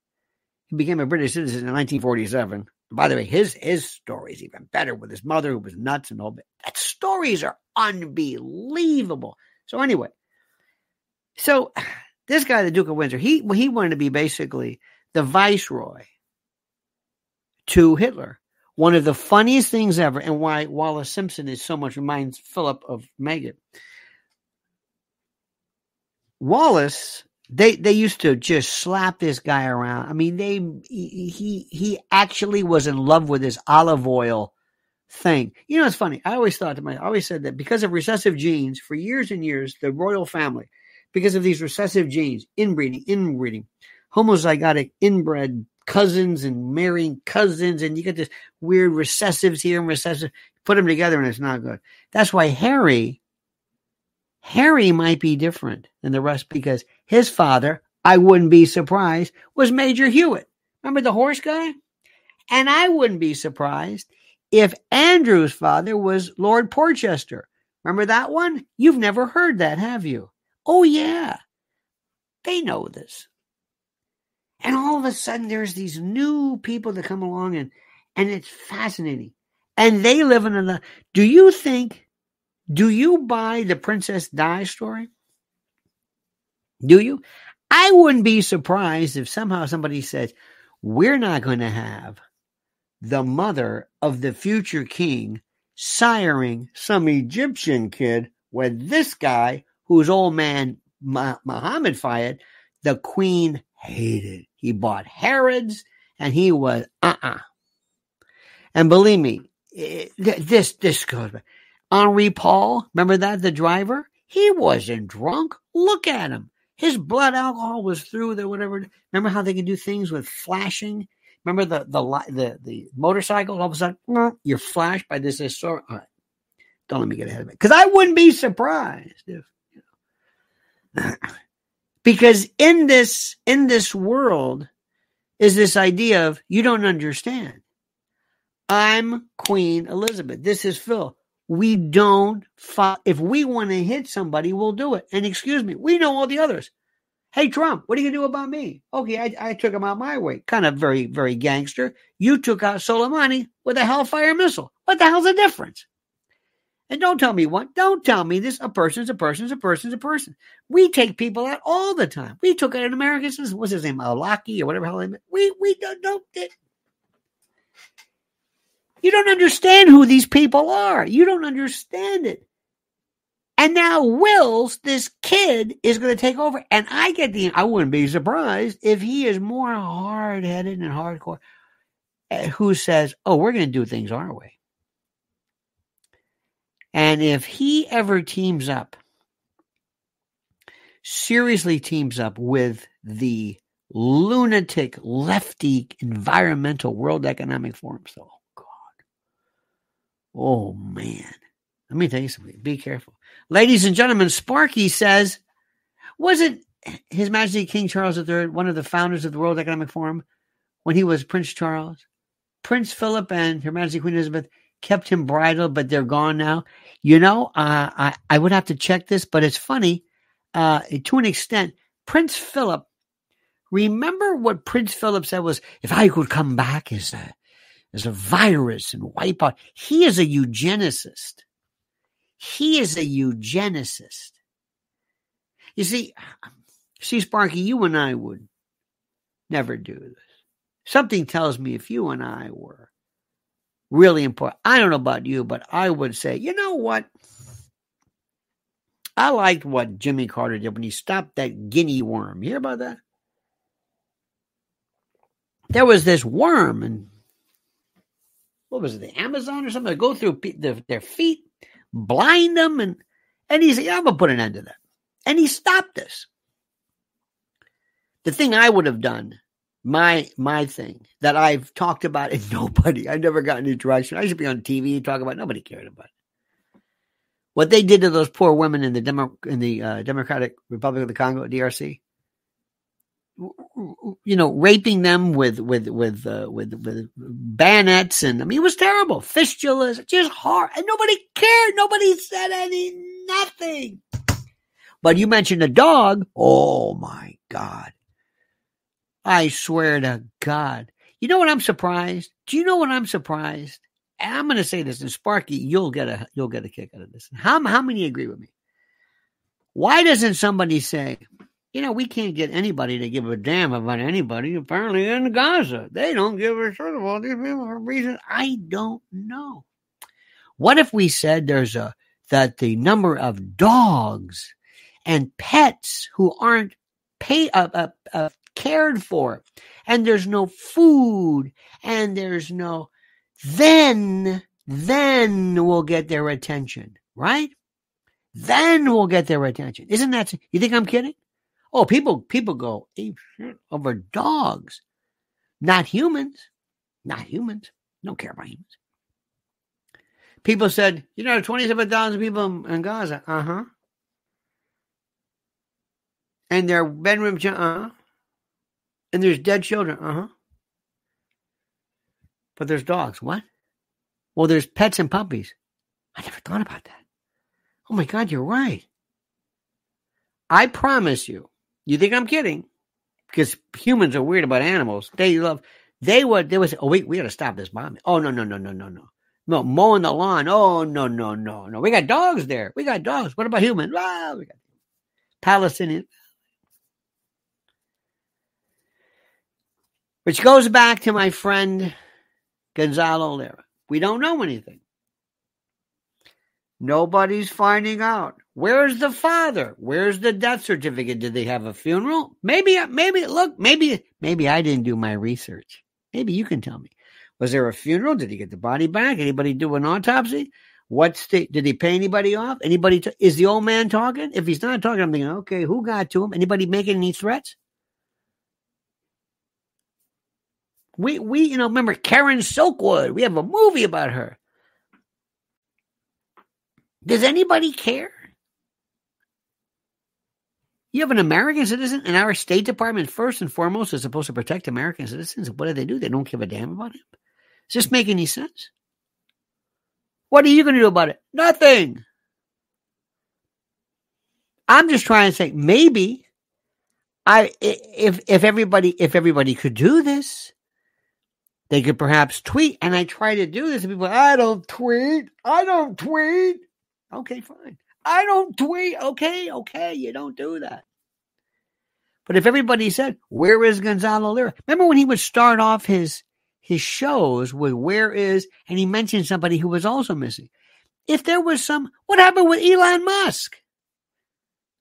Speaker 1: He became a British citizen in 1947. By the way, his his story is even better with his mother who was nuts and all that. That stories are unbelievable. So anyway, so this guy, the Duke of Windsor, he he wanted to be basically the viceroy to Hitler. One of the funniest things ever, and why Wallis Simpson is so much reminds Philip of Megan. Wallis they they used to just slap this guy around. I mean, they he he actually was in love with his olive oil thing. You know, it's funny. I always thought to myself, I always said that because of recessive genes, for years and years, the royal family, because of these recessive genes, inbreeding, inbreeding, homozygotic inbred cousins and marrying cousins, and you get this weird recessives here and recessive. Put them together, and it's not good. That's why Harry Harry might be different than the rest because his father, I wouldn't be surprised, was Major Hewitt. Remember the horse guy? And I wouldn't be surprised if Andrew's father was Lord Porchester. Remember that one? You've never heard that, have you? Oh, yeah. They know this. And all of a sudden, there's these new people that come along, and, and it's fascinating. And they live in a. Do you think do you buy the Princess Di story? Do you? I wouldn't be surprised if somehow somebody says, we're not going to have the mother of the future king siring some Egyptian kid with this guy whose old man Muhammad Fayed, the queen hated. He bought Harrods and he was uh-uh. And believe me, eh, this this goes back. Henri Paul, remember that, the driver? He wasn't drunk. Look at him. His blood alcohol was through the whatever. Remember how they can do things with flashing? Remember the the the the motorcycle? All of a sudden, you're flashed by this historic. All right. Don't let me get ahead of it because I wouldn't be surprised if. Because in this in this world is this idea of you don't understand. I'm Queen Elizabeth. This is Phil we don't if we want to hit somebody we'll do it and excuse me we know all the others Hey, Trump, what are you going to do about me? Okay, I, I took him out my way. Kind of very, very gangster. You took out Soleimani with a Hellfire missile. What the hell's the difference? And don't tell me what. Don't tell me this. A person's a person's a person's a person. We take people out all the time. We took out an American citizen. What's his name? Awlaki or whatever hell. We we don't, don't You don't understand who these people are. You don't understand it. And now Wills, this kid, is going to take over. And I get the, I wouldn't be surprised if he is more hard headed and hardcore, eh, who says, oh, we're going to do things our way. And if he ever teams up, seriously teams up with the lunatic lefty environmental World Economic Forum, so, oh man. Let me tell you something. Be careful. Ladies and gentlemen, Sparky says, was it His Majesty King Charles III, one of the founders of the World Economic Forum, when he was Prince Charles? Prince Philip and Her Majesty Queen Elizabeth kept him bridled, but they're gone now. You know, uh, I, I would have to check this, but it's funny uh, to an extent. Prince Philip, remember what Prince Philip said was, if I could come back as a, as a virus and wipe out, he is a eugenicist. He is a eugenicist. You see, see, Sparky, you and I would never do this. Something tells me if you and I were really important, I don't know about you, but I would say, you know what? I liked what Jimmy Carter did when he stopped that guinea worm. You hear about that? There was this worm, and what was it, the Amazon or something? They go through their feet blind them, and and he said, yeah, I'm gonna put an end to that. And he stopped this. The thing I would have done, my my thing that I've talked about, and nobody, I never got any interaction. I should be on TV and talk about. It. Nobody cared about it. What they did to those poor women in the Demo, in the uh, Democratic Republic of the Congo, DRC, you know, raping them with with with uh, with with bayonets, and I mean, it was terrible. Fistulas, just hard, and nobody cared. Nobody said any nothing. But you mentioned a dog. Oh my God! I swear to God. You know what I'm surprised? Do you know what I'm surprised? And I'm going to say this, and Sparky, you'll get a you'll get a kick out of this. How how many agree with me? Why doesn't somebody say? You know, we can't get anybody to give a damn about anybody. Apparently, in Gaza, they don't give a shit about these people for reasons I don't know. What if we said there's a that the number of dogs and pets who aren't pay uh, uh, uh, cared for, and there's no food, and there's no, then then we'll get their attention, right? Then we'll get their attention. Isn't that? You think I'm kidding? Oh, people people go over dogs, not humans, not humans. Don't care about humans. People said, you know, twenty-seven thousand people in Gaza. Uh huh. And their bedrooms. Uh huh. And there's dead children. Uh huh. But there's dogs. What? Well, there's pets and puppies. I never thought about that. Oh my God, you're right. I promise you, you think I'm kidding? Because humans are weird about animals. They love. They. They would say, "Oh, we we got to stop this bombing." Oh no no no no no no no mowing the lawn. Oh no no no no. We got dogs there. We got dogs. What about humans? Well, we got Palestinian. Which goes back to my friend Gonzalo Lira. We don't know anything. Nobody's finding out. Where's the father? Where's the death certificate? Did they have a funeral? Maybe, maybe, look, maybe, maybe I didn't do my research. Maybe you can tell me. Was there a funeral? Did he get the body back? Anybody do an autopsy? What's the, did he pay anybody off? Anybody, t- is the old man talking? If he's not talking, I'm thinking, okay, who got to him? Anybody making any threats? We, we, you know, remember Karen Silkwood? We have a movie about her. Does anybody care? You have an American citizen, and our State Department, first and foremost, is supposed to protect American citizens. What do they do? They don't give a damn about him. Does this make any sense? What are you going to do about it? Nothing. I'm just trying to say maybe, I if if everybody if everybody could do this, they could perhaps tweet. And I try to do this, and people, I don't tweet. I don't tweet. Okay, fine. I don't tweet. Okay, okay, you don't do that. But if everybody said, "Where is Gonzalo Lira?" Remember when he would start off his his shows with "Where is," and he mentioned somebody who was also missing. If there was some, what happened with Elon Musk?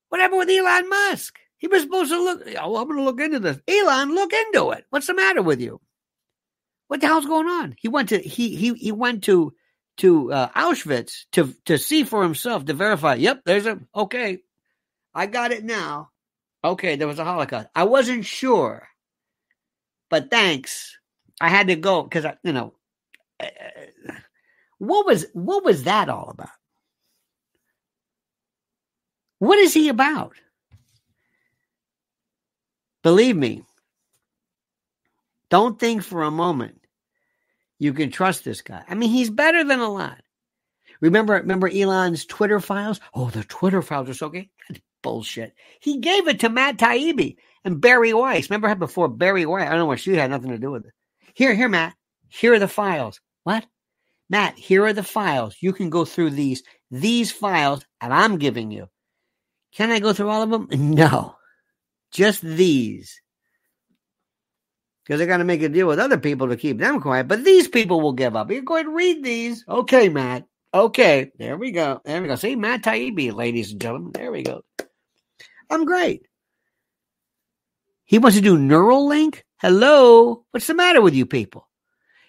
Speaker 1: What happened with Elon Musk? He was supposed to look. Oh, I'm going to look into this. Elon, look into it. What's the matter with you? What the hell's going on? He went to he he he went to to uh, Auschwitz to to see for himself to verify. Yep, there's a okay. I got it now. Okay, there was a Holocaust. I wasn't sure, but thanks. I had to go because I, you know, uh, what was what was that all about? What is he about? Believe me, don't think for a moment you can trust this guy. I mean, he's better than a lot. Remember, remember Elon's Twitter files? Oh, the Twitter files are so good. That's bullshit. He gave it to Matt Taibbi and Bari Weiss. Remember how before Bari Weiss? I don't know what she had nothing to do with it. Here, here, Matt. Here are the files. What? Matt, here are the files. You can go through these, these files, and I'm giving you. Can I go through all of them? No. Just these. Because they're going to make a deal with other people to keep them quiet. But these people will give up. You go ahead and read these. Okay, Matt. Okay. There we go. There we go. See, Matt Taibbi, ladies and gentlemen. There we go. I'm great. He wants to do Neuralink? Hello? What's the matter with you people?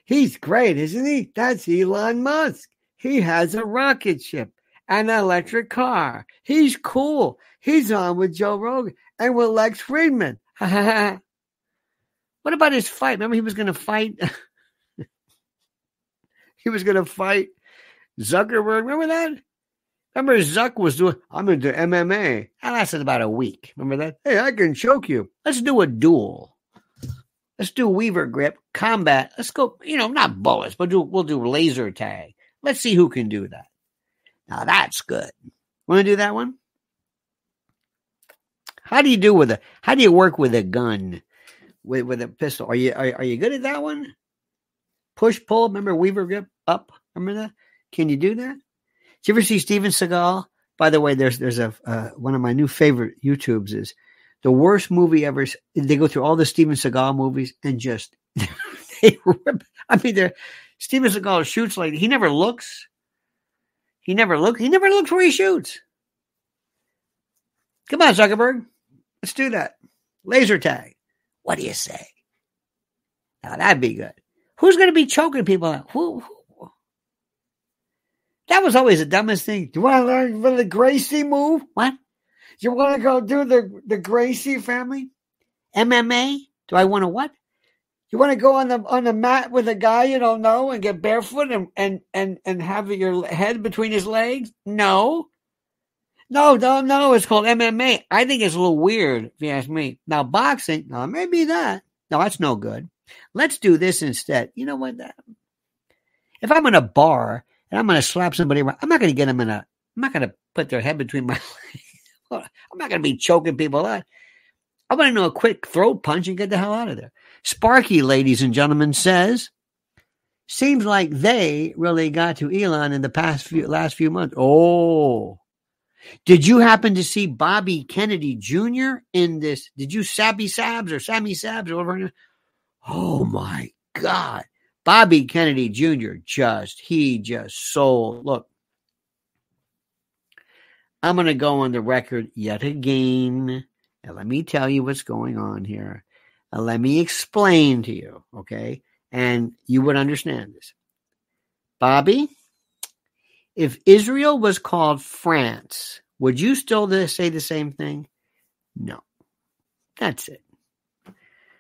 Speaker 1: He's great, isn't he? That's Elon Musk. He has a rocket ship, an electric car. He's cool. He's on with Joe Rogan and with Lex Fridman. what about his fight? Remember, he was going to fight. he was going to fight Zuckerberg. Remember that? Remember, Zuck was doing. I'm into MMA. That lasted about a week. Remember that? Hey, I can choke you. Let's do a duel. Let's do Weaver grip combat. Let's go. You know, not bullets, but do, we'll do laser tag. Let's see who can do that. Now that's good. Want to do that one? How do you do with a? How do you work with a gun, with with a pistol? Are you are, are you good at that one? Push pull. Remember Weaver grip up. Remember that? Can you do that? Did you ever see Steven Seagal? By the way, there's there's a uh, one of my new favorite YouTubes is the worst movie ever. They go through all the Steven Seagal movies and just they rip. I mean, they're Steven Seagal shoots like he never looks. He never looks. He never looks where he shoots. Come on, Zuckerberg. Let's do that. Laser tag. What do you say? Now that'd be good. Who's going to be choking people out? Who, who? That was always the dumbest thing. Do you want to learn from the Gracie move? What? You want to go do the, the Gracie family? MMA? Do I want to what? You want to go on the on the mat with a guy you don't know and get barefoot and and and, and have your head between his legs? No. No, no, no. It's called MMA. I think it's a little weird, if you ask me. Now, boxing, no, maybe that. No, that's no good. Let's do this instead. You know what? If I'm in a bar and I'm going to slap somebody around, I'm not going to get them in a, I'm not going to put their head between my legs. I'm not going to be choking people out. I want to know a quick throat punch and get the hell out of there. Sparky, ladies and gentlemen, says, seems like they really got to Elon in the past few, last few months. Oh, did you happen to see Bobby Kennedy Jr. in this? Did you Sabby Sabs or Sammy Sabs or whatever? Oh my God. Bobby Kennedy Jr. just, he just sold. Look, I'm going to go on the record yet again. And let me tell you what's going on here. And let me explain to you, okay? And you would understand this. Bobby, if Israel was called France, would you still say the same thing? No. That's it.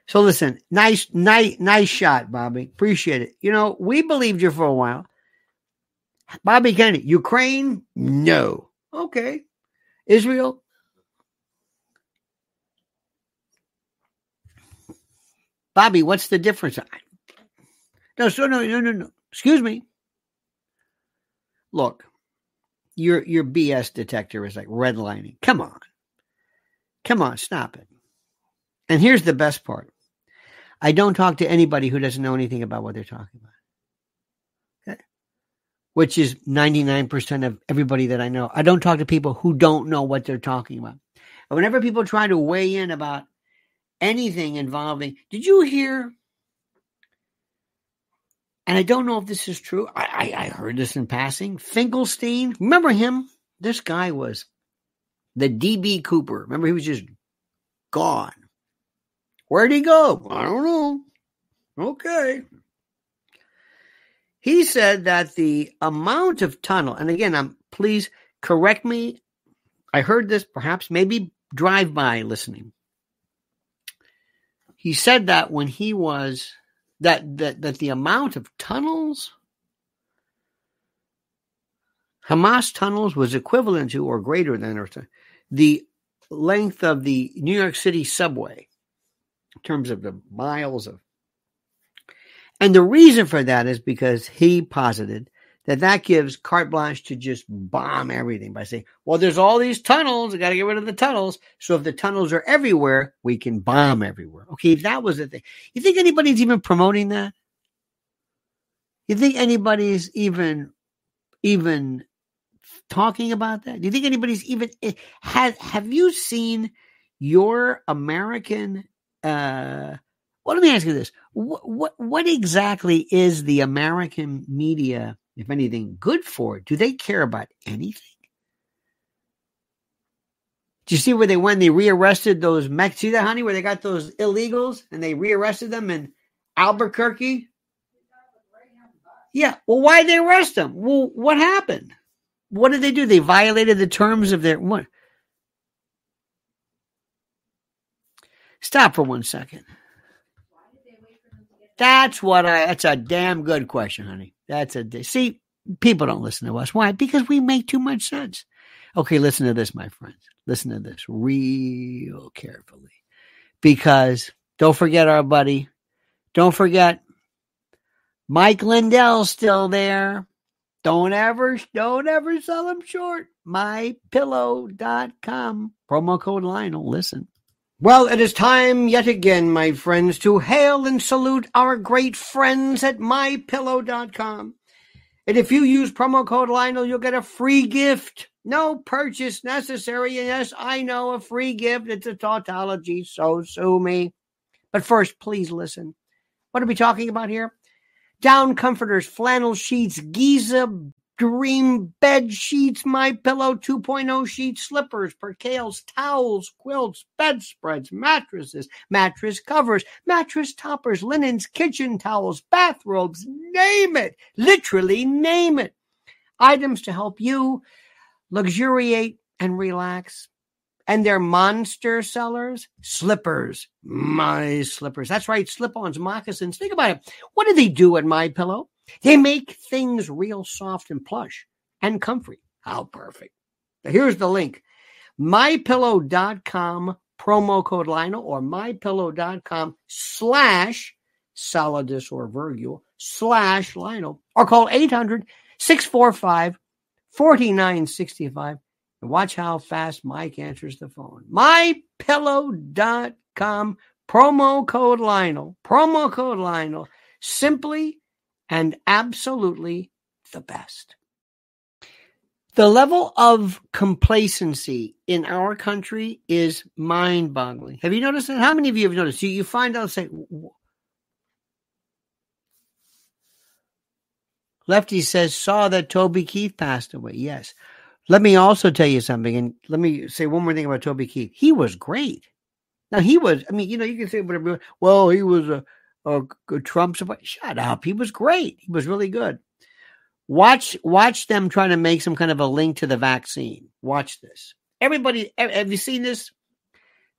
Speaker 1: So listen, nice, nice, nice shot, Bobby. Appreciate it. You know, we believed you for a while. Bobby Kennedy, Ukraine? No. Okay. Israel? Bobby, what's the difference? No, so no, no, no, no. Excuse me. Look, your your BS detector is like redlining. Come on. Come on, stop it. And here's the best part I don't talk to anybody who doesn't know anything about what they're talking about. Okay. Which is 99% of everybody that I know. I don't talk to people who don't know what they're talking about. And whenever people try to weigh in about anything involving, did you hear? And I don't know if this is true. I, I, I heard this in passing. Finkelstein, remember him? This guy was the DB Cooper. Remember, he was just gone. Where'd he go? I don't know. Okay. He said that the amount of tunnel, and again, I'm please correct me. I heard this perhaps maybe drive by listening. He said that when he was that that that the amount of tunnels Hamas tunnels was equivalent to or greater than or the length of the New York City subway in terms of the miles of. And the reason for that is because he posited that that gives carte blanche to just bomb everything by saying, well, there's all these tunnels. We got to get rid of the tunnels. So if the tunnels are everywhere, we can bomb everywhere. Okay. If that was the thing, you think anybody's even promoting that? You think anybody's even, even talking about that? Do you think anybody's even eh, has, have you seen your American uh, well, let me ask you this: what, what what exactly is the American media, if anything, good for? It. Do they care about anything? Do you see where they went? They rearrested those Mex. See that, honey? Where they got those illegals and they rearrested them in Albuquerque. Yeah. Well, why did they arrest them? Well, what happened? What did they do? They violated the terms of their what? Stop for one second. That's what I. That's a damn good question, honey. That's a see. People don't listen to us. Why? Because we make too much sense. Okay, listen to this, my friends. Listen to this real carefully, because don't forget our buddy. Don't forget Mike Lindell's still there. Don't ever, don't ever sell him short. MyPillow.com. Promo code Lionel. Listen. Well, it is time yet again, my friends, to hail and salute our great friends at mypillow.com. And if you use promo code Lionel, you'll get a free gift. No purchase necessary. And yes, I know a free gift. It's a tautology, so sue me. But first, please listen. What are we talking about here? Down comforters, flannel sheets, Giza Dream bed sheets, my pillow 2.0 sheets, slippers, percales, towels, quilts, bedspreads, mattresses, mattress covers, mattress toppers, linens, kitchen towels, bathrobes, name it. Literally name it. Items to help you luxuriate and relax. And they're monster sellers, slippers, my slippers. That's right, slip-ons, moccasins. Think about it. What do they do at My Pillow? They make things real soft and plush and comfy. How perfect. Now here's the link mypillow.com promo code Lionel or mypillow.com slash solidus or virgule slash Lionel or call 800 645 4965 and watch how fast Mike answers the phone. Mypillow.com promo code Lionel. Promo code Lionel. Simply and absolutely the best. The level of complacency in our country is mind boggling. Have you noticed that? How many of you have noticed? You, you find out, say, Lefty says, saw that Toby Keith passed away. Yes. Let me also tell you something, and let me say one more thing about Toby Keith. He was great. Now, he was, I mean, you know, you can say whatever, well, he was a, or Trump support. Shut up. He was great. He was really good. Watch watch them trying to make some kind of a link to the vaccine. Watch this. Everybody, have you seen this?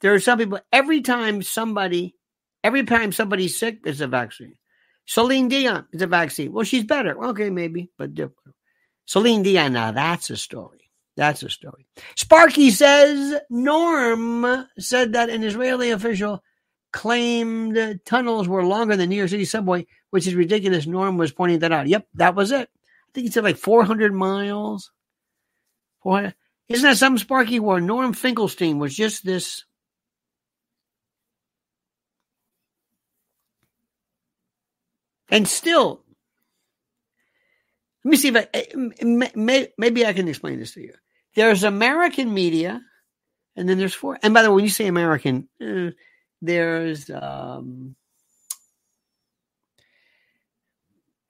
Speaker 1: There are some people. Every time somebody, every time somebody's sick, there's a vaccine. Celine Dion is a vaccine. Well, she's better. Okay, maybe, but different. Celine Dion. Now that's a story. That's a story. Sparky says Norm said that an Israeli official claimed tunnels were longer than New York City subway, which is ridiculous. Norm was pointing that out. Yep, that was it. I think he said like 400 miles. 400. Isn't that something, Sparky, where Norm Finkelstein was just this And still, let me see if I eh, maybe I can explain this to you. There's American media, and then there's four. And by the way, when you say American, uh, there's um,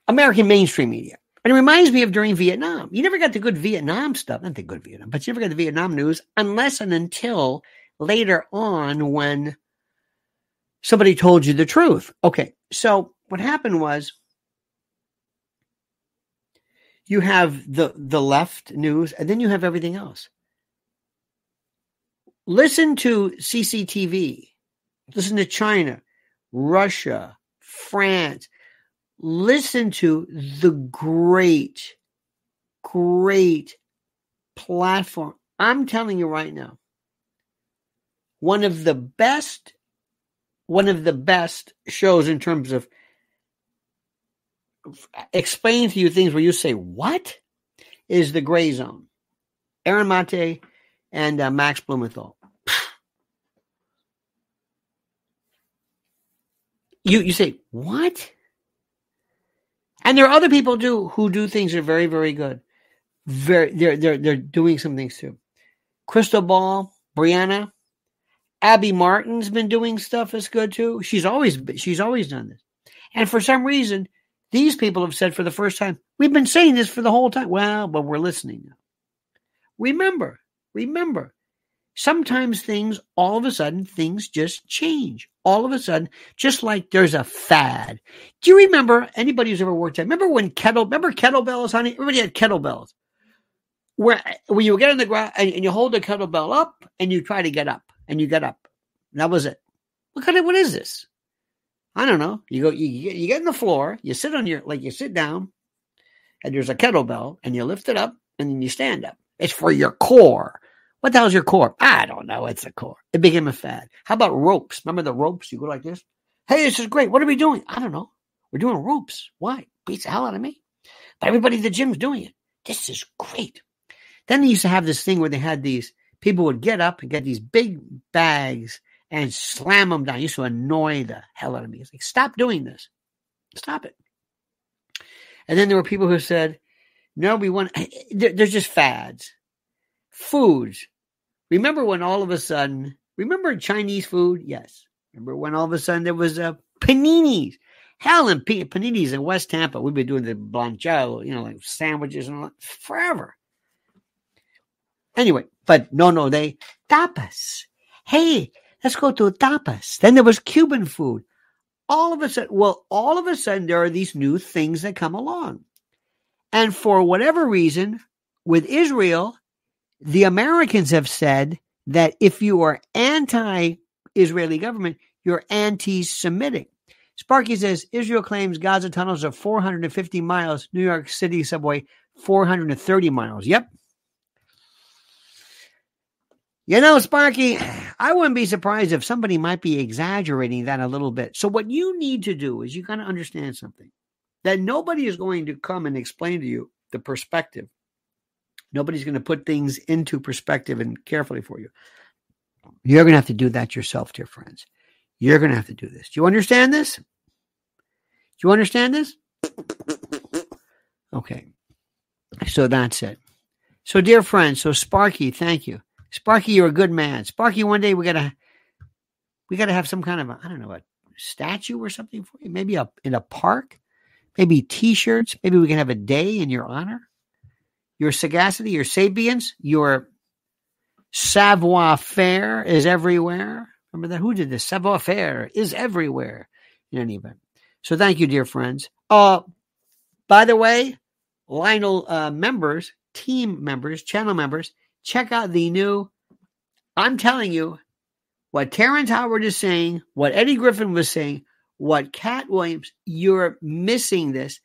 Speaker 1: American mainstream media. And it reminds me of during Vietnam. You never got the good Vietnam stuff, not the good Vietnam, but you never got the Vietnam news unless and until later on when somebody told you the truth. Okay, so what happened was you have the the left news and then you have everything else. Listen to CCTV. Listen to China, Russia, France. Listen to the great, great platform. I'm telling you right now, one of the best, one of the best shows in terms of explaining to you things where you say, What is the Grayzone? Aaron Mate and uh, Max Blumenthal. You you say what? And there are other people too who do things that are very very good. Very they're they're they're doing some things too. Krystal Ball, Briahna, Abby Martin's been doing stuff that's good too. She's always she's always done this, and for some reason, these people have said for the first time, "We've been saying this for the whole time." Well, but we're listening now. Remember, remember, sometimes things all of a sudden things just change. All of a sudden just like there's a fad. Do you remember anybody who's ever worked at remember when kettle remember kettlebells honey? Everybody had kettlebells. Where when you get on the ground and, and, you hold the kettlebell up and you try to get up and you get up. That was it. What kind of what is this? I don't know. You go you, you get on the floor you sit on your like you sit down and there's a kettlebell and you lift it up and then you stand up. It's for your core what the hell's your core? I don't know. It's a core. It became a fad. How about ropes? Remember the ropes? You go like this. Hey, this is great. What are we doing? I don't know. We're doing ropes. Why? Beats the hell out of me. But everybody at the gym's doing it. This is great. Then they used to have this thing where they had these people would get up and get these big bags and slam them down. It used to annoy the hell out of me. It's like, stop doing this. Stop it. And then there were people who said, no, we want, eh, eh, they're just fads. Foods. Remember when all of a sudden, remember Chinese food? Yes. Remember when all of a sudden there was a uh, paninis? Hell, and paninis in West Tampa. We've been doing the blanchado, you know, like sandwiches and all that forever. Anyway, but no, no, they tapas. Hey, let's go to tapas. Then there was Cuban food. All of a sudden, well, all of a sudden there are these new things that come along. And for whatever reason, with Israel, the Americans have said that if you are anti Israeli government, you're anti Semitic. Sparky says Israel claims Gaza tunnels are 450 miles, New York City subway 430 miles. Yep. You know, Sparky, I wouldn't be surprised if somebody might be exaggerating that a little bit. So, what you need to do is you got to understand something that nobody is going to come and explain to you the perspective Nobody's going to put things into perspective and carefully for you. You're going to have to do that yourself, dear friends. You're going to have to do this. Do you understand this? Do you understand this? Okay. So that's it. So, dear friends, so Sparky, thank you. Sparky, you're a good man. Sparky, one day we gotta we gotta have some kind of I don't know a statue or something for you. Maybe a in a park. Maybe T-shirts. Maybe we can have a day in your honor your sagacity, your sapience, your savoir faire is everywhere. Remember that? Who did this? Savoir faire is everywhere in any event. So thank you, dear friends. Uh, by the way, Lionel uh, members, team members, channel members, check out the new. I'm telling you what Terrence Howard is saying, what Eddie Griffin was saying, what Katt Williams, you're missing this.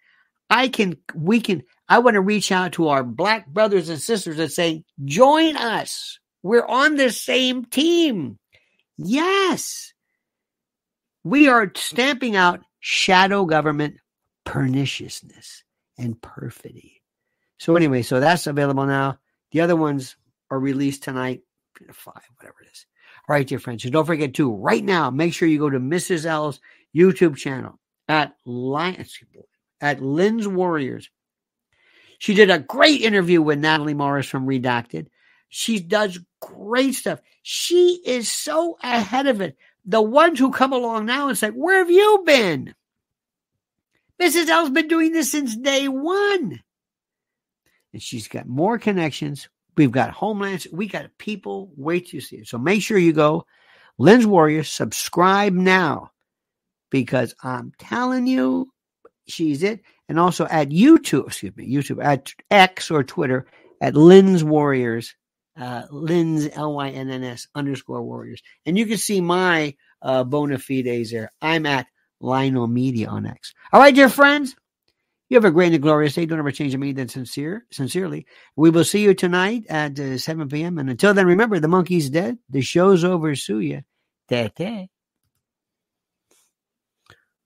Speaker 1: I can, we can, I want to reach out to our black brothers and sisters and say, join us. We're on the same team. Yes. We are stamping out shadow government perniciousness and perfidy. So, anyway, so that's available now. The other ones are released tonight, five, whatever it is. All right, dear friends. So don't forget to right now, make sure you go to Mrs. L's YouTube channel at Lions at Lynn's Warriors. She did a great interview with Natali Morris from Redacted. She does great stuff. She is so ahead of it. The ones who come along now and say, Where have you been? Mrs. L's been doing this since day one. And she's got more connections. We've got homelands. We got people. Wait to see it. So make sure you go. Lynn's Warriors, subscribe now because I'm telling you, she's it. And also at YouTube, excuse me, YouTube, at X or Twitter at Lynn's Warriors, uh, Lynn's L Y N N S underscore Warriors. And you can see my uh, bona fides there. I'm at Lionel Media on X. All right, dear friends, you have a great and glorious day. Don't ever change a me than sincere, sincerely. We will see you tonight at uh, 7 p.m. And until then, remember, the monkey's dead. The show's over. Sue ya. Tete.